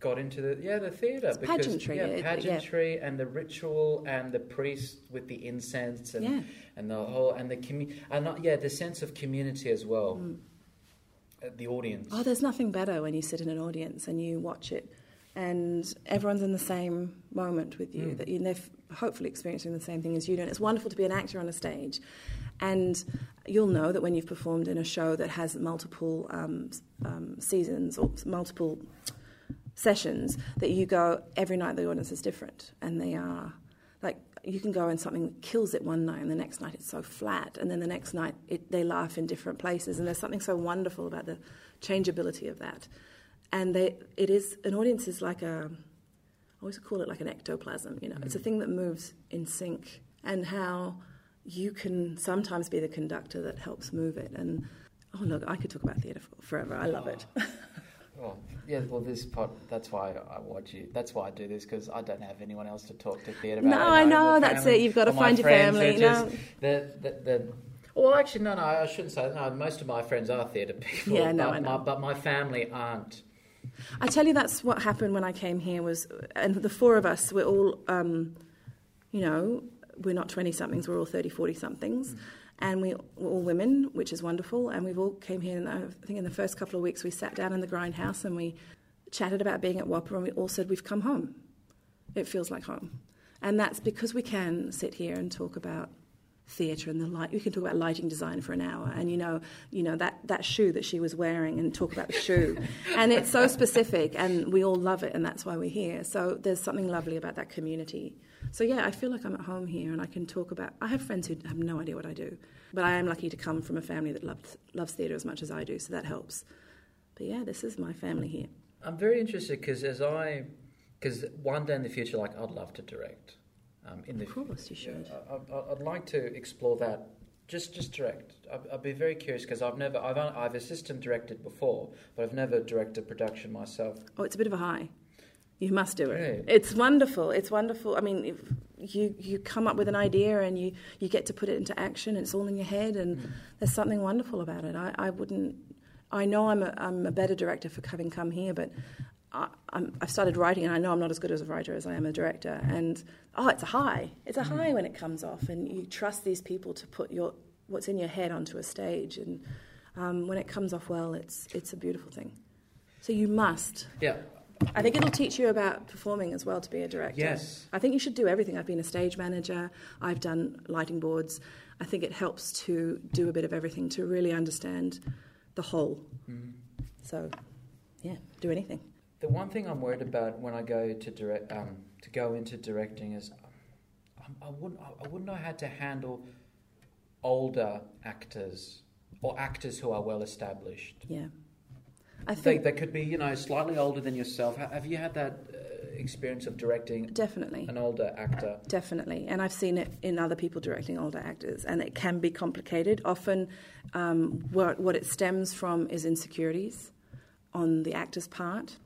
got into the yeah the theatre because pageantry, yeah, it- yeah. pageantry and the ritual and the priest with the incense and Yeah. and the whole and the commu- and not, yeah the sense of community as well, uh, the audience. Oh, there's nothing better when you sit in an audience and you watch it, and everyone's in the same moment with you. Mm. That you, they're hopefully experiencing the same thing as you do. And it's wonderful to be an actor on a stage, and you'll know that when you've performed in a show that has multiple um, um, seasons or multiple sessions, that you go every night the audience is different, and they are like you can go and something kills it one night and the next night it's so flat and then the next night it, they laugh in different places. And there's something so wonderful about the changeability of that. And they, it is an audience is like a I always call it like an ectoplasm you know. It's a thing that moves in sync. And how you can sometimes be the conductor that helps move it and oh look I could talk about theatre for, forever I love it Oh, yeah, well, this pod, that's why I watch you. That's why I do this, because I don't have anyone else to talk to theatre about. No, I know, that's it, you've got to find your family, just- no. The, the, the, well, actually, no, no, I shouldn't say that. No, most of my friends are theatre people. Yeah, no, but, I know. My, but my family aren't. I tell you, that's what happened when I came here. Was and the four of us, we're all, um, you know, we're not twenty somethings. We're all 30, 40 somethings, mm. and we, we're all women, which is wonderful. And we've all came here. And I think in the first couple of weeks, we sat down in the grindhouse and we chatted about being at WAAPA, and we all said we've come home. It feels like home, and that's because we can sit here and talk about theatre and the light. We can talk about lighting design for an hour, and you know, you know that that shoe that she was wearing, and talk about the shoe, [LAUGHS] and it's so specific, and we all love it, and that's why we're here. So there's something lovely about that community. So yeah, I feel like I'm at home here, and I can talk about. I have friends who have no idea what I do, but I am lucky to come from a family that loves loves theatre as much as I do, so that helps. But yeah, this is my family here. I'm very interested because as I, because one day in the future, like I'd love to direct. Um, in the Of course, you should. I, I, I'd like to explore that. Just, just direct. I'd, I'd be very curious because I've never, I've, I've assistant directed before, but I've never directed production myself. Oh, it's a bit of a high. You must do it. It's wonderful. It's wonderful. I mean, if you you come up with an idea and you, you get to put it into action. It's all in your head, and there's something wonderful about it. I, I wouldn't. I know I'm a, I'm a better director for having come here, but I, I'm, I've started writing, and I know I'm not as good as a writer as I am a director. And oh, it's a high. It's a Mm. high when it comes off, and you trust these people to put your what's in your head onto a stage. And um, when it comes off well, it's it's a beautiful thing. So you must. Yeah. I think it'll teach you about performing as well to be a director. Yes. I think you should do everything. I've been a stage manager. I've done lighting boards. I think it helps to do a bit of everything to really understand the whole. Mm. So, yeah, do anything. The one thing I'm worried about when I go to direct, um, to go into directing is, um, I wouldn't, I wouldn't know how to handle older actors or actors who are well established. Yeah. I think they could be, you know, slightly older than yourself. Have you had that uh, experience of directing definitely. an older actor? Definitely, and I've seen it in other people directing older actors, and it can be complicated. Often, um, what, what it stems from is insecurities on the actor's part.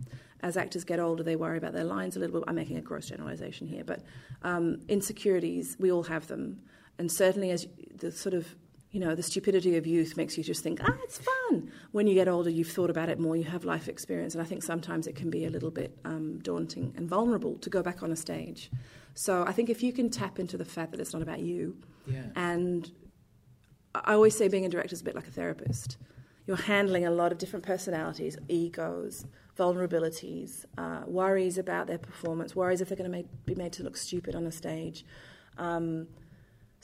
As actors get older, they worry about their lines a little bit. I'm making a gross generalization here, but um, insecurities, we all have them, and certainly as the sort of you know, the stupidity of youth makes you just think, ah, it's fun. When you get older, you've thought about it more, you have life experience, and I think sometimes it can be a little bit um, daunting and vulnerable to go back on a stage. So I think if you can tap into the fact that it's not about you, Yeah. and I always say being a director is a bit like a therapist. You're handling a lot of different personalities, egos, vulnerabilities, uh, worries about their performance, worries if they're going to be made to look stupid on a stage. Um,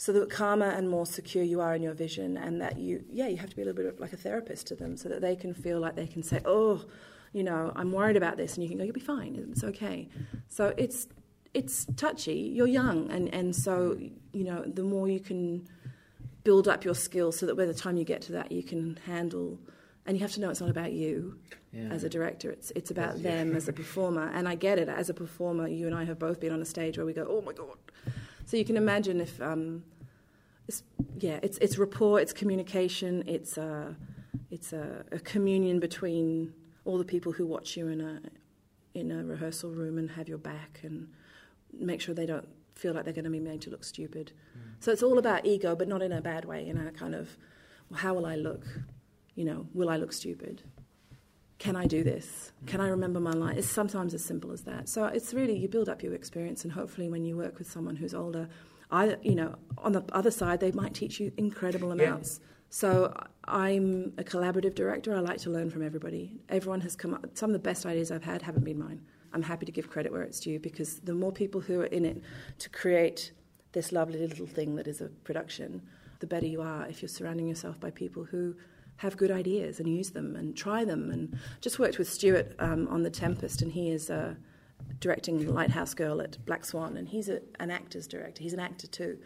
so the calmer and more secure you are in your vision, and that you, yeah, you have to be a little bit like a therapist to them, so that they can feel like they can say, oh, you know, I'm worried about this, and you can go, you'll be fine, it's okay. So it's it's touchy. You're young, and and so you know, the more you can build up your skills, so that by the time you get to that, you can handle. And you have to know it's not about you Yeah. as a director. It's it's about yeah. them as a performer. And I get it. As a performer, you and I have both been on a stage where we go, "Oh my god!" So you can imagine if, um, it's, yeah, it's it's rapport, it's communication, it's a it's a, a communion between all the people who watch you in a in a rehearsal room and have your back and make sure they don't feel like they're going to be made to look stupid. So it's all about ego, but not in a bad way. In a kind of, well, how will I look? You know, will I look stupid? Can I do this? Can I remember my line? It's sometimes as simple as that. So it's really you build up your experience, and hopefully, when you work with someone who's older, either you know, on the other side, they might teach you incredible Yeah. amounts. So I'm a collaborative director. I like to learn from everybody. Everyone has come up. Some of the best ideas I've had haven't been mine. I'm happy to give credit where it's due because the more people who are in it to create this lovely little thing that is a production, the better you are if you're surrounding yourself by people who have good ideas and use them and try them. And just worked with Stuart um, on The Tempest, and he is uh, directing Lighthouse Girl at Black Swan, and he's a, an actor's director. He's an actor too,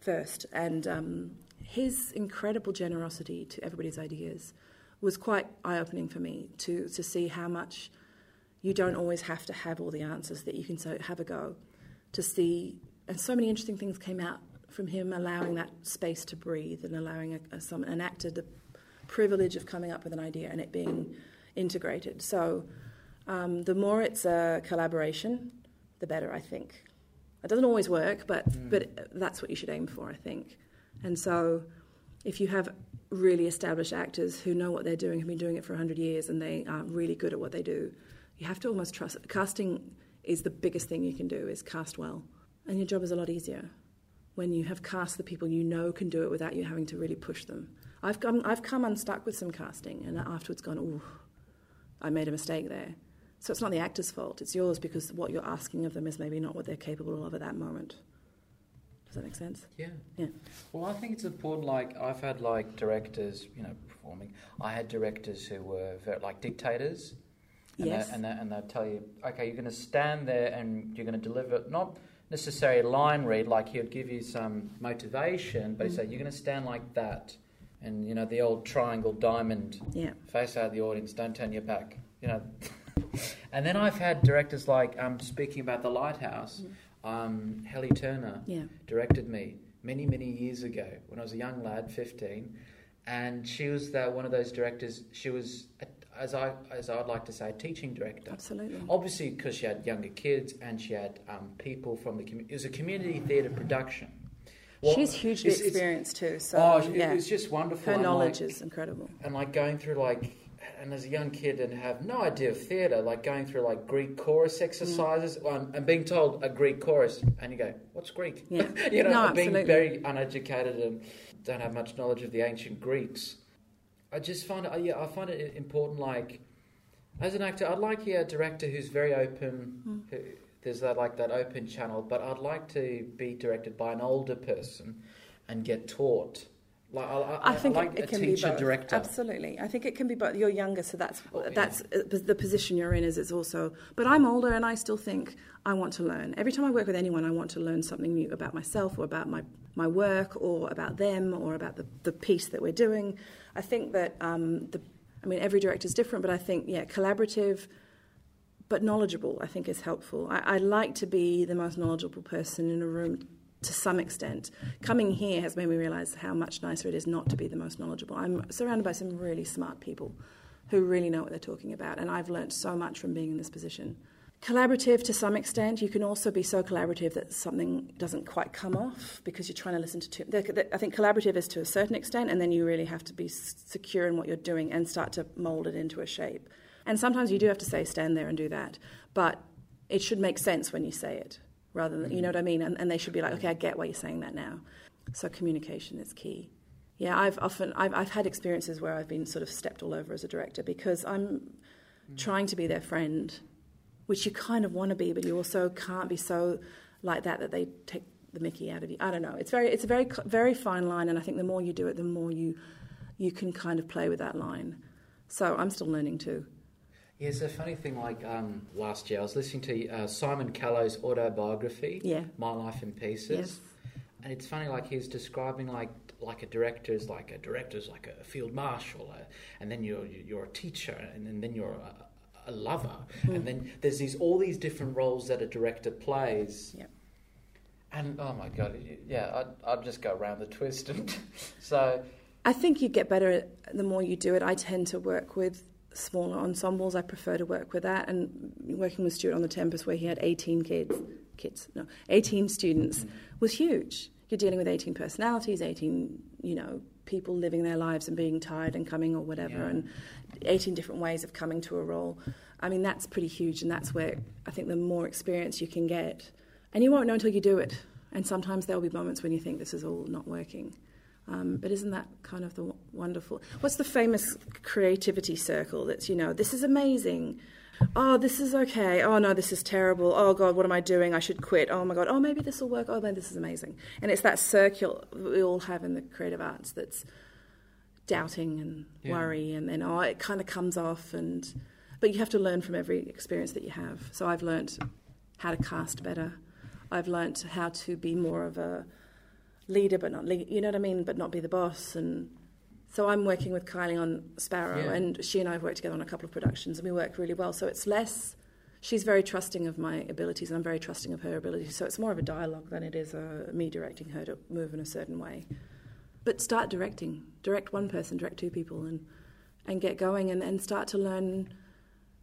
first. And um, his incredible generosity to everybody's ideas was quite eye opening for me to, to see how much you don't always have to have all the answers that you can so have a go to see and so many interesting things came out from him allowing that space to breathe and allowing a, a, some, an actor the privilege of coming up with an idea and it being integrated. So um, the more it's a collaboration the better i think. It doesn't always work but but that's what you should aim for i think. And so if you have really established actors who know what they're doing who've been doing it for 100 years and they are really good at what they do you have to almost trust casting is the biggest thing you can do is cast well. And your job is a lot easier when you have cast the people you know can do it without you having to really push them i've come, I've come unstuck with some casting and afterwards gone oh i made a mistake there so it's not the actor's fault it's yours because what you're asking of them is maybe not what they're capable of at that moment does that make sense Yeah. Yeah. Well, I think it's important. Like I've had like directors, you know, performing. I had directors who were very, like dictators. And Yes. They, and they, and they tell you, okay, you're going to stand there and you're going to deliver not necessarily a line read. Like he would give you some motivation, but he'd Mm. say you're going to stand like that, and you know the old triangle diamond yeah face out of the audience, don't turn your back. You know. [LAUGHS] and then I've had directors like um, speaking about the lighthouse. Um, Helly Turner yeah directed me many many years ago when I was a young lad, fifteen, and she was the, one of those directors. She was, a, as I as I'd like to say, a teaching director. absolutely Obviously, because she had younger kids and she had um, people from the community. It was a community theatre production. Well, she's hugely it's- it's- experienced too so oh, it yeah was just wonderful. her and knowledge like, is incredible and like going through like and as a young kid and have no idea of theatre, like going through like Greek chorus exercises and, and being told a Greek chorus, and you go, "What's Greek?" Yeah. [LAUGHS] you know, No, being very uneducated and don't have much knowledge of the ancient Greeks. I just find it, yeah, I find it important. Like, as an actor, I'd like yeah, a director who's very open. Mm. Who, there's that like that open channel, but I'd like to be directed by an older person and get taught. Like, I, I, I think I like it, it a can teacher be both. director. Absolutely, I think it can be both. You're younger, so that's Oh, yeah. that's uh, the position you're in. Is it's also, but I'm older, and I still think I want to learn. Every time I work with anyone, I want to learn something new about myself, or about my my work, or about them, or about the the piece that we're doing. I think that um, the, I mean, every director is different, but I think yeah, collaborative. But knowledgeable, I think, is helpful. I, I like to be the most knowledgeable person in a room to some extent. Coming here has made me realise how much nicer it is not to be the most knowledgeable. I'm surrounded by some really smart people who really know what they're talking about, and I've learnt so much from being in this position. Collaborative to some extent, you can also be so collaborative that something doesn't quite come off because you're trying to listen to two. I think collaborative is to a certain extent, and then you really have to be secure in what you're doing and start to mould it into a shape. And sometimes you do have to say, stand there and do that, but it should make sense when you say it rather than, you mm-hmm. know what I mean? And, and they should be like, okay, I get why you're saying that now. So communication is key. Yeah, I've often, I've, I've had experiences where I've been sort of stepped all over as a director because I'm mm. trying to be their friend, which you kind of want to be, but you also can't be so like that that they take the mickey out of you. I don't know. It's very, it's a very, very fine line, and I think the more you do it, the more you, you can kind of play with that line. So I'm still learning too. Yeah, it's a funny thing. Like um, last year, I was listening to uh, Simon Callow's autobiography, Yeah. "My Life in Pieces," Yes. and it's funny. Like he's describing like like a director is like a director's like a field marshal, uh, and then you're you're a teacher, and then, then you're a, a lover, Hmm. and then there's these all these different roles that a director plays. Yeah. And oh my god, yeah, I'd, I'd just go around the twist, and [LAUGHS] so I think you get better the more you do it. I tend to work with smaller ensembles. I prefer to work with that. And working with Stuart on the Tempest, where he had 18 kids, kids, no, 18 students, was huge. You're dealing with 18 personalities, 18, you know, people living their lives and being tired and coming or whatever, Yeah. and 18 different ways of coming to a role. I mean, that's pretty huge, and that's where I think the more experience you can get, and you won't know until you do it. And sometimes there'll be moments when you think this is all not working. Um, but isn't that kind of the w- wonderful? What's the famous creativity circle that's, you know, this is amazing. Oh, this is okay. Oh, no, this is terrible. Oh, God, what am I doing? I should quit. Oh, my God. Oh, maybe this will work. Oh, man, this is amazing. And it's that circle we all have in the creative arts that's doubting and Yeah. worry, and then, oh, it kind of comes off. and But you have to learn from every experience that you have. So I've learnt how to cast better. I've learnt how to be more of a leader, but not lead, you know what I mean, but not be the boss. And so I'm working with Kylie on Sparrow, Yeah. and she and I have worked together on a couple of productions, and we work really well. So it's less. She's very trusting of my abilities, and I'm very trusting of her abilities. So it's more of a dialogue than it is a, me directing her to move in a certain way. But start directing. Direct one person, direct two people, and and get going, and, and start to learn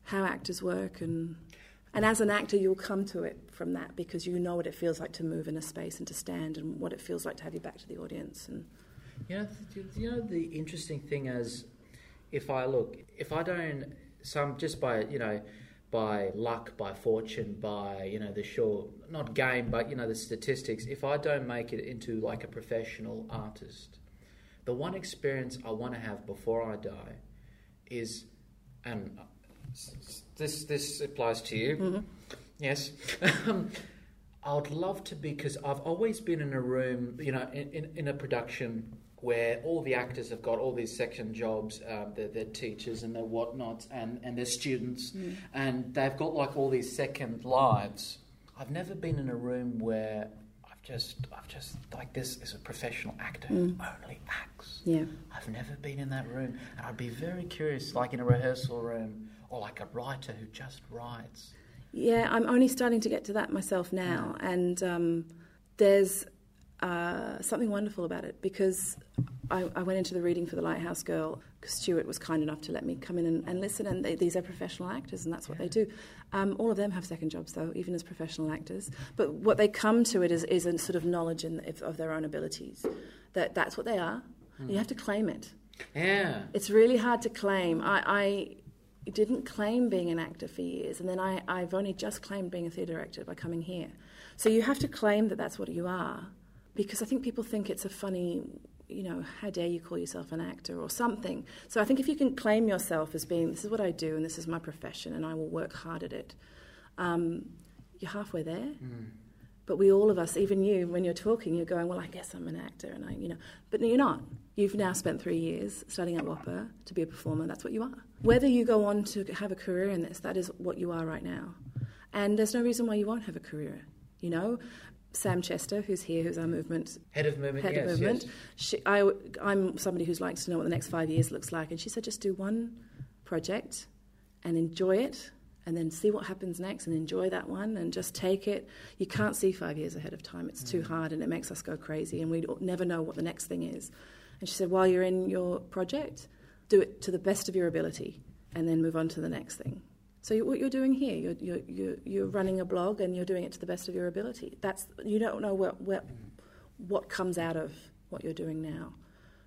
how actors work and and as an actor, you'll come to it from that because you know what it feels like to move in a space and to stand, and what it feels like to have your back to the audience. And You know, you know the interesting thing is, if I look, if I don't, some just by you know, by luck, by fortune, by you know the sure not game, but you know the statistics. If I don't make it into like a professional artist, the one experience I want to have before I die is, and uh, this this applies to you. Yes. [LAUGHS] Um, I would love to be because I've always been in a room, you know, in, in, in a production where all the actors have got all these section jobs, um, they're, they're teachers and they're whatnots, and, and they're students, and they've got like all these second lives. I've never been in a room where I've just, I've just like this is a professional actor who only acts. yeah, I've never been in that room, and I'd be very curious, like in a rehearsal room, or like a writer who just writes. Yeah, I'm only starting to get to that myself now, and um, there's uh, something wonderful about it because I, I went into the reading for the Lighthouse Girl Stuart was kind enough to let me come in and, and listen, and they, these are professional actors, and that's what they do. Um, all of them have second jobs, though, even as professional actors. But what they come to it is, is a sort of knowledge in, of, of their own abilities. That that's what they are. You have to claim it. Yeah. It's really hard to claim. I, I didn't claim being an actor for years, and then I, I've only just claimed being a theatre director by coming here. So you have to claim that that's what you are, because I think people think it's a funny, you know, how dare you call yourself an actor or something. So I think if you can claim yourself as being, this is what I do and this is my profession and I will work hard at it, um, you're halfway there. Mm. But we all of us, even you, when you're talking, you're going, well, I guess I'm an actor, and I, you know, but no, you're not. You've now spent three years studying at WAAPA to be a performer. That's what you are. Whether you go on to have a career in this, that is what you are right now. And there's no reason why you won't have a career. You know, Sam Chester, who's here, who's our movement Head of movement. head yes, of movement. yes. She, I, I'm somebody who likes to know what the next five years looks like, and she said just do one project and enjoy it, and then see what happens next, and enjoy that one, and just take it. You can't see five years ahead of time; it's too mm. hard, and it makes us go crazy, and we never know what the next thing is. And she said, while you're in your project, do it to the best of your ability, and then move on to the next thing. So what you're doing here, you're, you're, you're, you're running a blog, and you're doing it to the best of your ability. That's you don't know what, what what comes out of what you're doing now.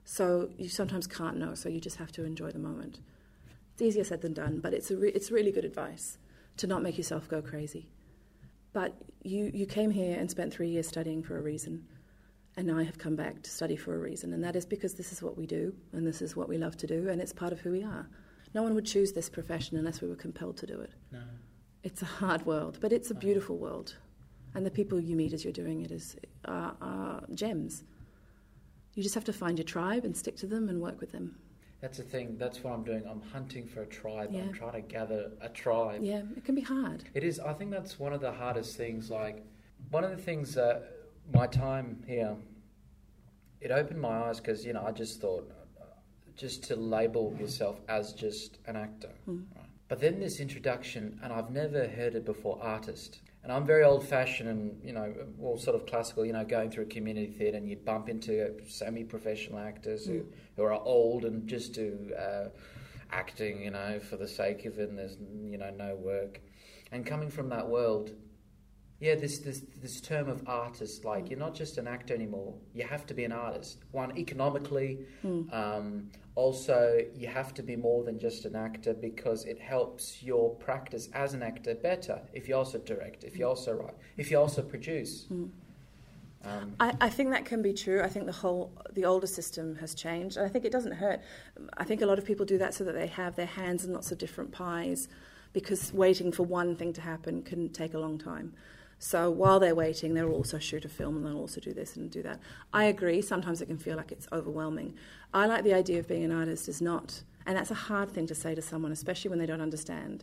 So you sometimes can't know, so you just have to enjoy the moment. It's easier said than done, but it's, a re- it's really good advice to not make yourself go crazy. But you, you came here and spent three years studying for a reason, and I have come back to study for a reason, and that is because this is what we do, and this is what we love to do, and it's part of who we are. No one would choose this profession unless we were compelled to do it. No. It's a hard world, but it's a uh-huh. beautiful world. And the people you meet as you're doing it is, are, are gems. You just have to find your tribe and stick to them and work with them. That's the thing. That's what I'm doing. I'm hunting for a tribe. Yeah. I'm trying to gather a tribe. Yeah, it can be hard. It is. I think that's one of the hardest things. Like, one of the things that my time here, it opened my eyes because you know I just thought, uh, just to label yourself as just an actor. Mm. Right? But then this introduction, and I've never heard it before, artist. And I'm very old-fashioned and you know, well, sort of classical. You know, going through a community theatre, and you bump into semi-professional actors who, who are old and just do uh, acting, you know, for the sake of it. And there's you know no work. And coming from that world, yeah, this this this term of artist, like you're not just an actor anymore. You have to be an artist. One economically, um, also you have to be more than just an actor because it helps your practice as an actor better. If you also direct, if you also write, if you also produce. Um, I, I think that can be true. I think the whole the older system has changed, and I think it doesn't hurt. I think a lot of people do that so that they have their hands in lots of different pies, because waiting for one thing to happen can take a long time. So while they're waiting, they'll also shoot a film and they'll also do this and do that. I agree. Sometimes it can feel like it's overwhelming. I like the idea of being an artist is not, and that's a hard thing to say to someone, especially when they don't understand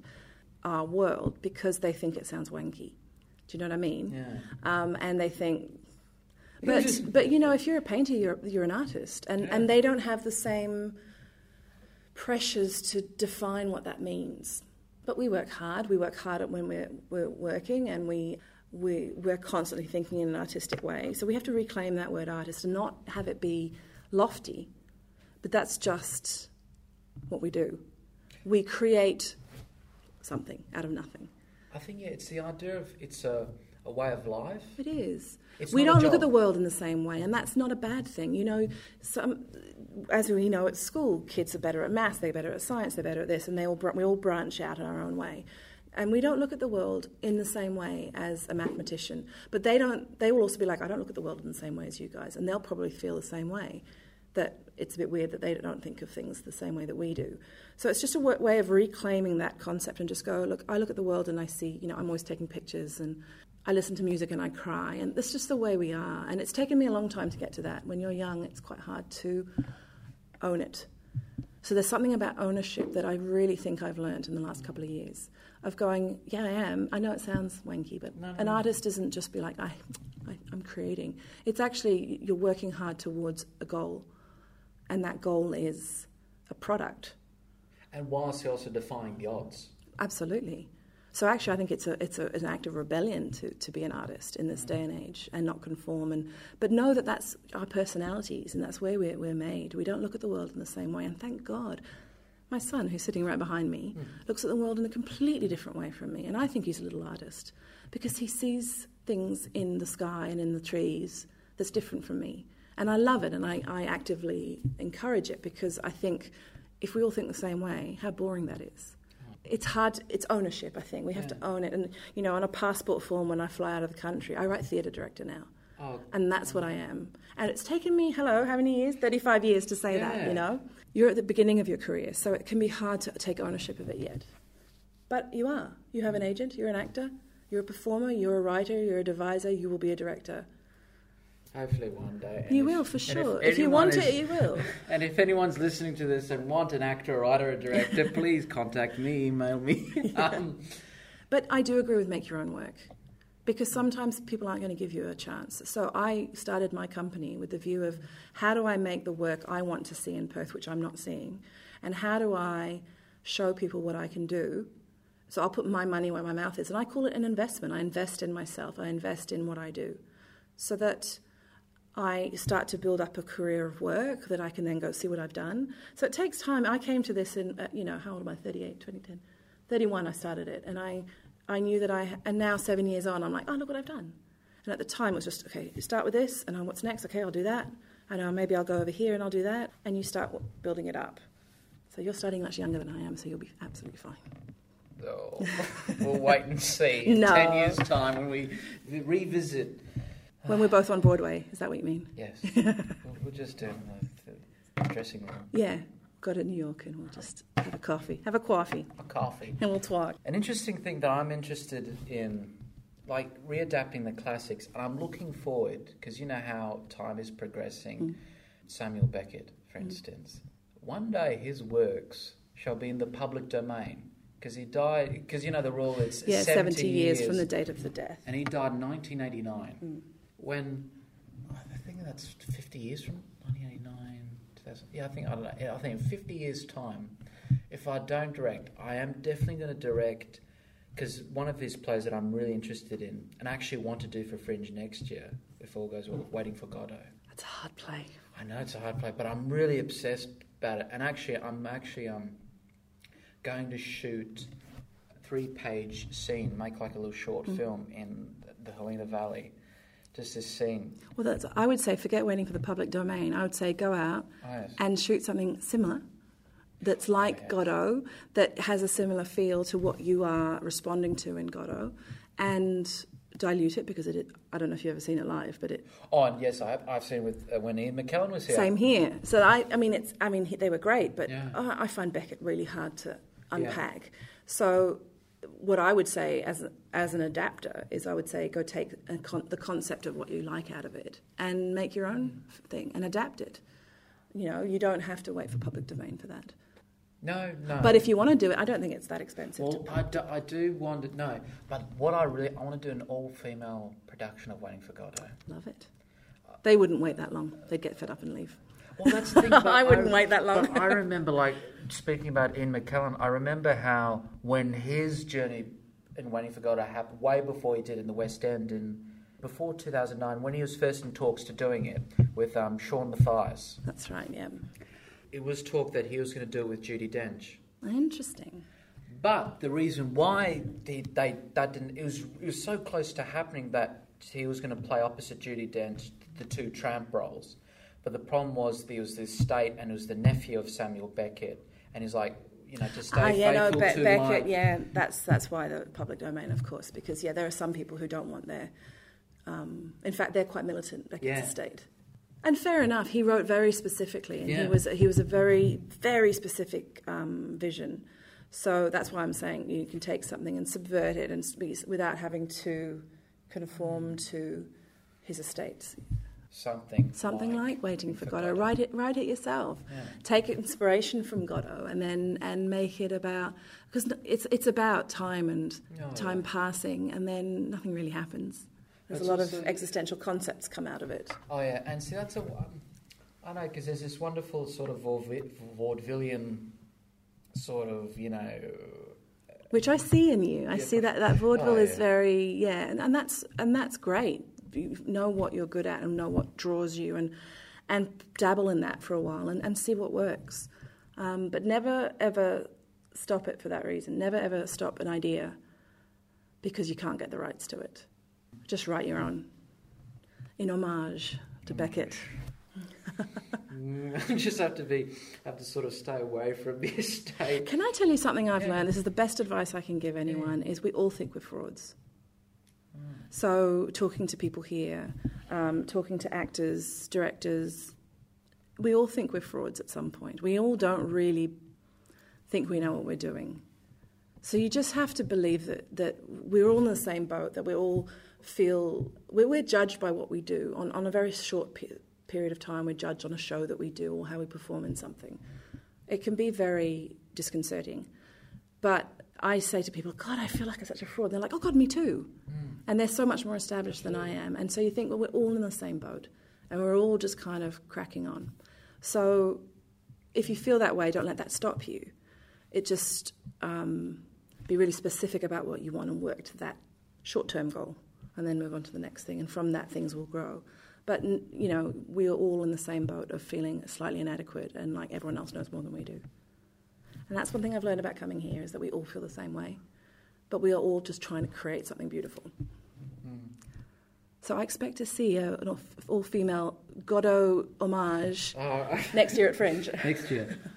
our world, because they think it sounds wanky. Do you know what I mean? yeah. um, and they think. But just- but you know, if you're a painter, you're you're an artist, and Yeah. and they don't have the same pressures to define what that means. But we work hard. We work hard at when we're we're working, and we. We, we're constantly thinking in an artistic way. So we have to reclaim that word artist and not have it be lofty. But that's just what we do. We create something out of nothing. I think yeah, it's the idea of it's a, a way of life. It is. It's we don't look at the world in the same way, and that's not a bad thing. You know, some, as we know at school, kids are better at math, they're better at science, they're better at this, and they all we all branch out in our own way. And we don't look at the world in the same way as a mathematician, but they don't. They will also be like, I don't look at the world in the same way as you guys, and they'll probably feel the same way. That it's a bit weird that they don't think of things the same way that we do. So it's just a way of reclaiming that concept and just go, look, I look at the world and I see, you know, I'm always taking pictures and I listen to music and I cry, and that's just the way we are. And it's taken me a long time to get to that. When you're young, it's quite hard to own it. So there's something about ownership that I really think I've learned in the last couple of years of going, yeah, I am. I know it sounds wanky, but No, no, an no. artist isn't just be like, I, I, I'm creating. It's actually you're working hard towards a goal, and that goal is a product. And whilst you're also defying the odds. Absolutely. So actually, I think it's a it's a, an act of rebellion to, to be an artist in this mm. day and age and not conform and but know that that's our personalities and that's where we're, we're made. We don't look at the world in the same way, and thank God. My son, who's sitting right behind me, hmm. looks at the world in a completely different way from me, and I think he's a little artist because he sees things in the sky and in the trees that's different from me, And I love it and I, I actively encourage it because I think if we all think the same way, how boring that is. It's hard, it's ownership, I think. We have Yeah. to own it. And, you know, on a passport form when I fly out of the country, I write theatre director now. Oh, And that's what I am. And it's taken me, hello, how many years? 35 years to say that, you know? You're at the beginning of your career, so it can be hard to take ownership of it yet. But you are. You have an agent, you're an actor, you're a performer, you're a writer, you're a deviser, you will be a director. hopefully one day. And You if- will, for sure. If, you want is- it, you will. [LAUGHS] And if anyone's listening to this and want an actor, writer, or director, [LAUGHS] please contact me, email me. [LAUGHS] um, But I do agree with make your own work because sometimes people aren't going to give you a chance. So I started my company with the view of how do I make the work I want to see in Perth, which I'm not seeing, and how do I show people what I can do. So I'll put my money where my mouth is, and I call it an investment. I invest in myself. I invest in what I do, so that I start to build up a career of work that I can then go see what I've done. So it takes time. I came to this in, uh, you know, how old am I? 38, 2010. 31 I started it. And I, I knew that I, and now seven years on, I'm like, oh, look what I've done. And at the time it was just, okay, you start with this, and what's next? Okay, I'll do that. And uh, maybe I'll go over here and I'll do that. And you start building it up. So you're starting much younger than I am, so you'll be absolutely fine. oh, we'll wait and see. [LAUGHS] In No. ten years' time, when we revisit. When we're both on Broadway, is that what you mean? Yes, [LAUGHS] we'll, we'll just do the dressing room, Yeah, go to New York and we'll just have a coffee, have a coffee, a coffee. and we'll talk. An interesting thing that I'm interested in, like readapting the classics, and I'm looking forward because you know how time is progressing. Mm. Samuel Beckett, for instance, one day his works shall be in the public domain because he died. Because you know the rule is Yeah, 70, 70 years from the date of the death. and he died in 1989. Mm. When I think that's 50 years from 1989. 2000, yeah, I think I don't know. I think in 50 years' time, if I don't direct, I am definitely going to direct because one of his plays that I'm really interested in and actually want to do for Fringe next year, if all goes well, Waiting for Godot. That's a hard play. I know it's a hard play, but I'm really obsessed about it. And actually, I'm actually um, going to shoot a three-page scene, make like a little short Mm. film in the Helena Valley. Just this scene. Well, that's, I would say forget waiting for the public domain. I would say go out Oh, yes. and shoot something similar that's like yes. Godot, that has a similar feel to what you are responding to in Godot, and dilute it because it. I don't know if you've ever seen it live, but it Oh, and yes, I have, I've seen with uh, when Ian McKellen was here. same here. So I, I mean, it's. I mean, they were great, but Yeah. I, I find Beckett really hard to unpack. So, what I would say as as an adapter is, I would say go take a con- the concept of what you like out of it and make your own thing and adapt it. You know, you don't have to wait for public domain for that. No, no. But if you want to do it, I don't think it's that expensive. well, to, I do, I do want to know. But what I really I want to do an all-female production of Waiting for Godot. love it. They wouldn't wait that long. They'd get fed up and leave. Well, that's the thing. [LAUGHS] I wouldn't wait that long. I remember, like, speaking about Ian McKellen, I remember how when his journey in Waiting for Godot happened, way before he did in the West End, and before 2009, when he was first in talks to doing it with um, Sean Mathias, That's right. Yeah. it was talk that he was going to do it with Judi Dench. Interesting. But the reason why they, they that didn't it was it was so close to happening that he was going to play opposite Judi Dench the two tramp roles. But the problem was there was this state and it was the nephew of Samuel Beckett, and he's like, you know, to stay Ah, yeah, no, faithful Be- to Beckett, my. yeah, that's that's why the public domain, of course, because yeah, there are some people who don't want their. Um, in fact, they're quite militant. Beckett's Yeah. estate, and fair enough. He wrote very specifically, and Yeah. he was he was a very very specific um, vision. So that's why I'm saying you can take something and subvert it, and be, without having to conform to his estate. Something. Something like, waiting for Godot. Godot. Write it, write it yourself. Yeah. Take inspiration from Godot, and then and make it about because it's it's about time and Oh, time yeah. passing, and then nothing really happens. There's It's a lot also- of existential concepts come out of it. Oh yeah, and see that's a. Um, I know because there's this wonderful sort of vaudevillian sort of you know. Which I see in you. I Yeah, see that that vaudeville oh, is very yeah, and, and that's and that's great. You know what you're good at and know what draws you, and and dabble in that for a while and, and see what works. Um, but never ever stop it for that reason. Never ever stop an idea because you can't get the rights to it. Just write your own in homage to Beckett. [LAUGHS] I just have to be, have to sort of stay away from this estate. Can I tell you something I've Yeah. learned? This is the best advice I can give anyone: is we all think we're frauds. So, talking to people here, um, talking to actors, directors, we all think we're frauds at some point. We all don't really think we know what we're doing. So, you just have to believe that, that we're all in the same boat, that we all feel we're, we're judged by what we do. On, on a very short pe- period of time, we're judged on a show that we do or how we perform in something. It can be very disconcerting. But I say to people, God, I feel like I'm such a fraud. They're like, oh, God, me too. And they're so much more established than I am. And so you think, well, we're all in the same boat and we're all just kind of cracking on. So if you feel that way, don't let that stop you. It just um, be really specific about what you want and work to that short term goal and then move on to the next thing. And from that, things will grow. But, you know, we are all in the same boat of feeling slightly inadequate and like everyone else knows more than we do. And that's one thing I've learned about coming here is that we all feel the same way. But we are all just trying to create something beautiful. So I expect to see a, an all female Godot homage [LAUGHS] Oh, next year at Fringe. [LAUGHS] next year. [LAUGHS]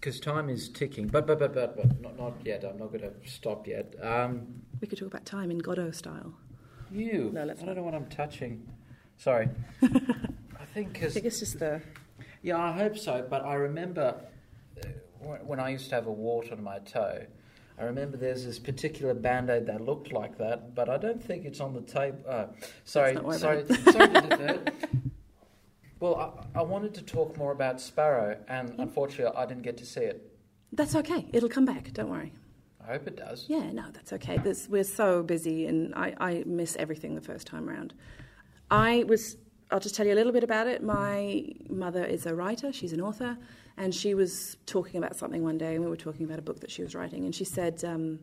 Because time is ticking, but but but but, but not, not yet. I'm not going to stop yet. Um, We could talk about time in Godot style. you, No, let's I don't know what I'm touching. Sorry. I think I because think it's just the. Yeah, I hope so. But I remember when I used to have a wart on my toe. I remember there's this particular band aid that looked like that, but I don't think it's on the tape. Uh, sorry, Let's not worry sorry, sorry to divert. [LAUGHS] Well, I, I wanted to talk more about Sparrow, and unfortunately, I didn't get to see it. That's okay. It'll come back. Don't worry. I hope it does. Yeah, no, that's okay. This, we're so busy, and I, I miss everything the first time round. I was. I'll just tell you a little bit about it. My mother is a writer. She's an author, and she was talking about something one day, and we were talking about a book that she was writing, and she said, um,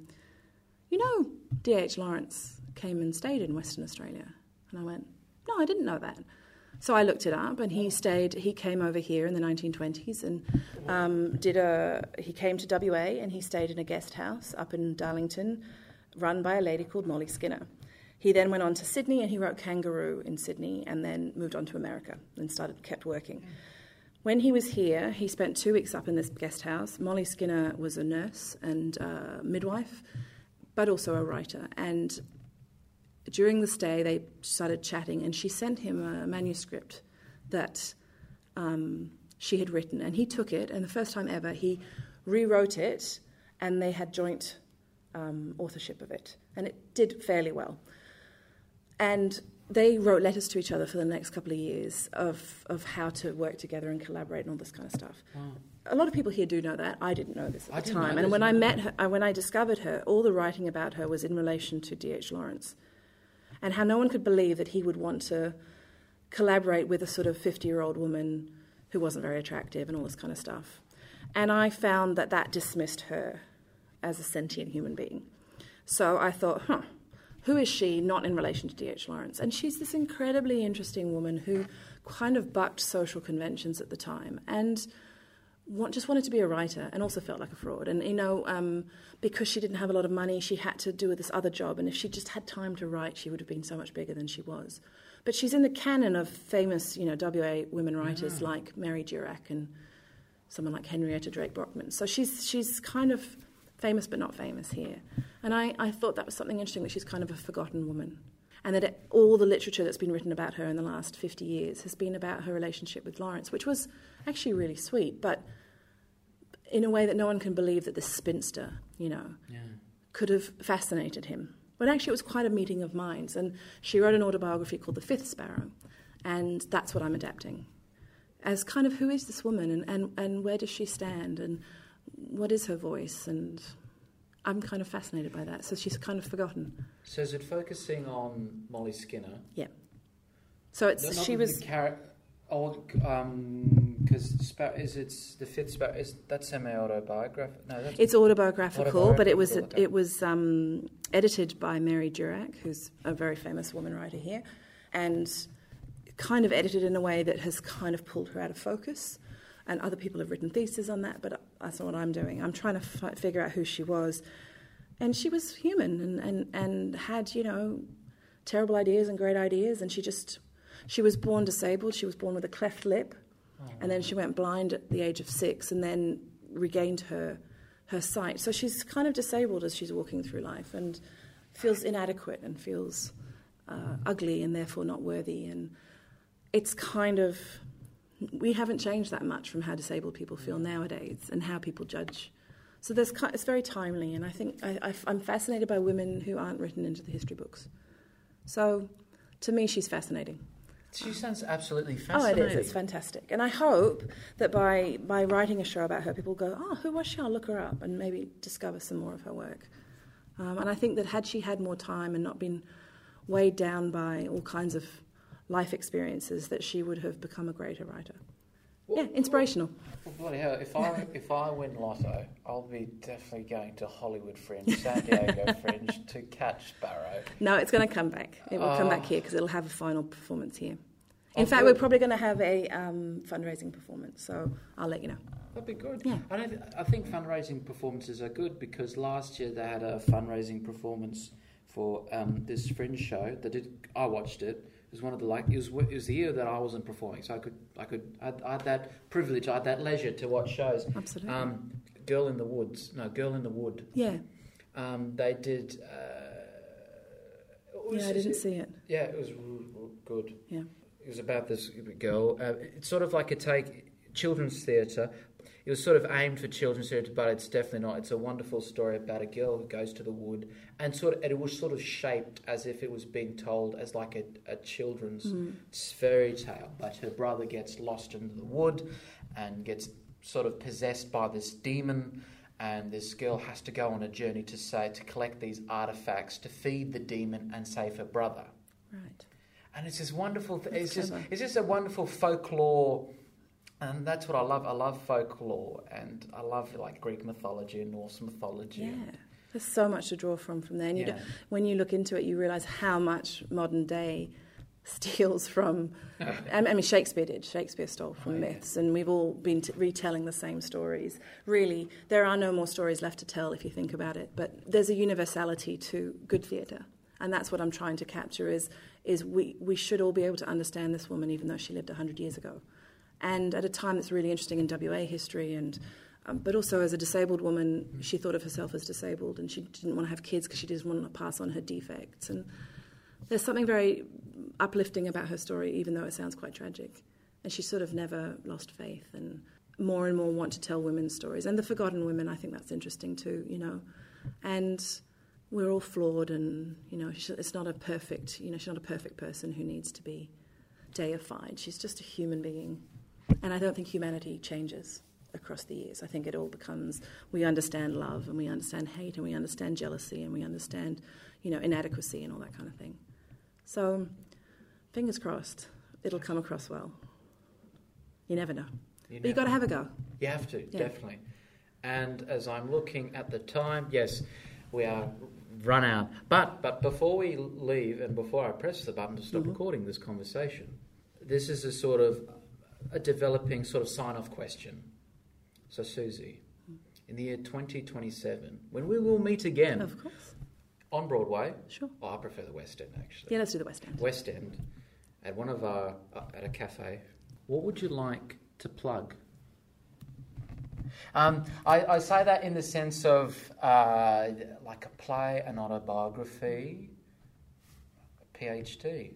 "You know, D.H. Lawrence came and stayed in Western Australia," and I went, "No, I didn't know that." So I looked it up, and he stayed. He came over here in the 1920s and um, did a. He came to WA and he stayed in a guest house up in Darlington, run by a lady called Mollie Skinner. He then went on to Sydney and he wrote Kangaroo in Sydney, and then moved on to America and started kept working. When he was here, he spent two weeks up in this guest house. Mollie Skinner was a nurse and midwife, but also a writer. And during the stay, they started chatting, and she sent him a manuscript that um, she had written, and he took it, and the first time ever, he rewrote it, and they had joint um, authorship of it, and it did fairly well. And they wrote letters to each other for the next couple of years of, of how to work together and collaborate and all this kind of stuff. A lot of people here do know that. I didn't know this at I the time. And when I met her, I- when I discovered her, all the writing about her was in relation to D.H. Lawrence and how no one could believe that he would want to collaborate with a sort of 50 year old woman who wasn't very attractive and all this kind of stuff. And I found that that dismissed her as a sentient human being. So I thought, huh, who is she not in relation to D.H. Lawrence? And she's this incredibly interesting woman who kind of bucked social conventions at the time and want, just wanted to be a writer and also felt like a fraud. And, you know, um, because she didn't have a lot of money, she had to do this other job. And if she just had time to write, she would have been so much bigger than she was. But she's in the canon of famous, you know, WA women writers like Mary Durack and someone like Henrietta Drake Brockman. So she's, she's kind of famous but not famous here. And I, I thought that was something interesting that she's kind of a forgotten woman. And that it, all the literature that's been written about her in the last 50 years has been about her relationship with Lawrence, which was actually really sweet, but in a way that no one can believe that this spinster, you know, Yeah. could have fascinated him. But actually, it was quite a meeting of minds. And she wrote an autobiography called The Fifth Sparrow. And that's what I'm adapting. As kind of who is this woman and, and, and where does she stand and what is her voice? And I'm kind of fascinated by that. So she's kind of forgotten. So is it focusing on Mollie Skinner? Yeah. So it's No, she was char- oh, because Spar- is it's the fifth Sparrow? Is that semi-autobiographical? No, that's It's autobiographical, but it was okay. it was um, edited by Mary Durack, who's a very famous woman writer here, and kind of edited in a way that has kind of pulled her out of focus. And other people have written theses on that, but that's not what I'm doing. I'm trying to f- figure out who she was, and she was human and, and, and had you know terrible ideas and great ideas, and she just she was born disabled. She was born with a cleft lip, and then she went blind at the age of six, and then regained her her sight. So she's kind of disabled as she's walking through life, and feels inadequate and feels uh, ugly and therefore not worthy. And it's kind of we haven't changed that much from how disabled people feel nowadays and how people judge. So there's, it's very timely, and I think I, am fascinated by women who aren't written into the history books. So, to me, she's fascinating. She sounds absolutely fascinating. Oh, it is. It's fantastic, and I hope that by by writing a show about her, people go, "Oh, who was she? I'll look her up and maybe discover some more of her work." Um, and I think that had she had more time and not been weighed down by all kinds of life experiences, that she would have become a greater writer. yeah, inspirational. Well, bloody hell! If I [LAUGHS] if I win Lotto, I'll be definitely going to Hollywood Fringe, San Diego [LAUGHS] Fringe to catch Sparrow. No, it's going to come back. It will come back ah. here because it'll have a final performance here. In oh, fact, we're probably going to have a um, fundraising performance, so I'll let you know. That'd be good. Yeah. I, th- I think fundraising performances are good because last year they had a fundraising performance for um, this Fringe show. That did I watched it was one of the like it was it was the year that I wasn't performing, so I could I could I, I had that privilege, I had that leisure to watch shows. Absolutely. Um, Girl in the Woods, no, Girl in the Wood. Yeah. Um, they did. Uh, yeah, I didn't it, see it. Yeah, it was good. Yeah. It was about this girl. Uh, it's sort of like a take children's theatre, it was sort of aimed for children's theatre, but it's definitely not. It's a wonderful story about a girl who goes to the wood, and sort of it was sort of shaped as if it was being told as like a, a children's mm. fairy tale. But her brother gets lost into the wood, and gets sort of possessed by this demon. And this girl has to go on a journey to say to collect these artifacts to feed the demon and save her brother. Right. And it's this wonderful. Th- it's just it's just a wonderful folklore and that's what I love. I love folklore, and I love like Greek mythology and Norse mythology. Yeah, there's so much to draw from from there. And you yeah. when you look into it, you realise how much modern day [LAUGHS] steals from. [LAUGHS] I mean, Shakespeare did. Shakespeare stole from oh, myths, yeah. and we've all been t- retelling the same stories. Really, there are no more stories left to tell if you think about it. But there's a universality to good theatre, and that's what I'm trying to capture. Is is we we should all be able to understand this woman, even though she lived hundred years ago and at a time that's really interesting in WA history and um, but also as a disabled woman, she thought of herself as disabled, and she didn't want to have kids because she didn't want to pass on her defects. And there's something very uplifting about her story, even though it sounds quite tragic. And she sort of never lost faith, and more and more want to tell women's stories. And the forgotten women, I think that's interesting too. You know, and we're all flawed, and you know, it's not a perfect. You know, she's not a perfect person who needs to be deified. She's just a human being and I don't think humanity changes across the years. I think it all becomes we understand love and we understand hate and we understand jealousy and we understand, you know, inadequacy and all that kind of thing. So, fingers crossed, it'll come across well. You never know. You but you've got to have a go. You have to, yeah. definitely. And as I'm looking at the time, yes, we are run out. But but before we leave and before I press the button to stop mm-hmm. recording this conversation, this is a sort of a developing sort of sign off question. So, Susie, in the year 2027, when we will meet again. Of course. On Broadway. Sure. Oh, I prefer the West End, actually. Yeah, let's do the West End. West End, at one of our, uh, at a cafe. What would you like to plug? Um, I, I, say that in the sense of uh, like a play, an autobiography, a PhD.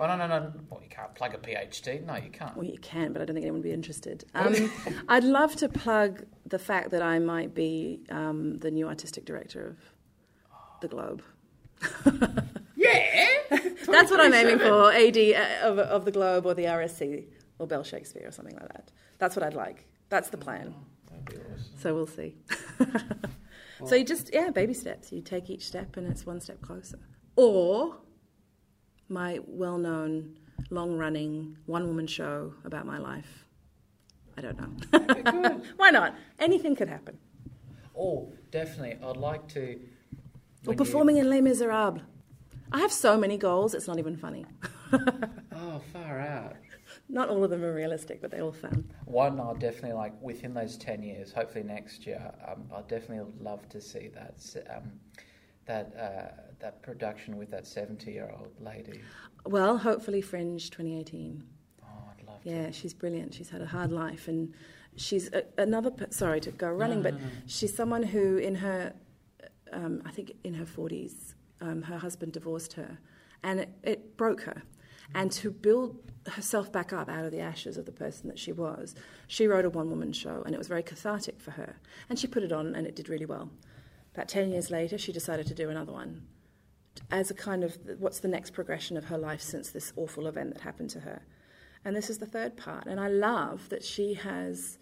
Oh, no, no, no. Well, you can't plug a PhD. No, you can't. Well, you can, but I don't think anyone would be interested. [LAUGHS] Um, I'd love to plug the fact that I might be um, the new artistic director of the Globe. [LAUGHS] yeah! That's what I'm aiming for AD uh, of, of the Globe or the RSC or Bell Shakespeare or something like that. That's what I'd like. That's the plan. Oh, that'd be awesome. So we'll see. [LAUGHS] so you just, yeah, baby steps. You take each step and it's one step closer. Or my well known, long running, one woman show about my life. I don't know. [LAUGHS] Why not? Anything could happen. Oh, definitely. I'd like to. Or performing you... in Les Miserables. I have so many goals, it's not even funny. [LAUGHS] oh, far out. Not all of them are realistic, but they're all fun. One, I'll definitely like within those 10 years, hopefully next year, um, I'd definitely love to see that. Um, that uh, that production with that seventy year old lady? Well, hopefully Fringe 2018. Oh, I'd love to Yeah, she's brilliant. She's had a hard life, and she's a, another. per- Sorry to go running, No, no, but no, she's someone who, in her, um, I think in her forties, um, her husband divorced her, and it, it broke her. And to build herself back up out of the ashes of the person that she was, she wrote a one-woman show, and it was very cathartic for her. And she put it on, and it did really well. About ten years later, she decided to do another one, as a kind of what's the next progression of her life since this awful event that happened to her. And this is the third part. And I love that she has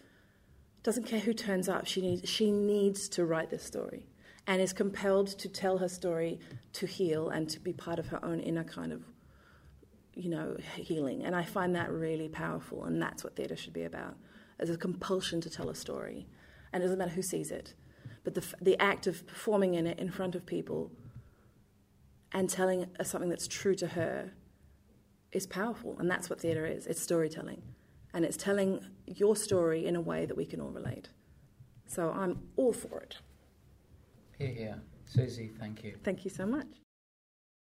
doesn't care who turns up. She needs she needs to write this story and is compelled to tell her story to heal and to be part of her own inner kind of you know healing. And I find that really powerful. And that's what theatre should be about: as a compulsion to tell a story. And it doesn't matter who sees it, but the the act of performing in it in front of people and telling uh, something that's true to her is powerful. And that's what theatre is it's storytelling. And it's telling your story in a way that we can all relate. So I'm all for it. Hear, hear. Susie, thank you. Thank you so much.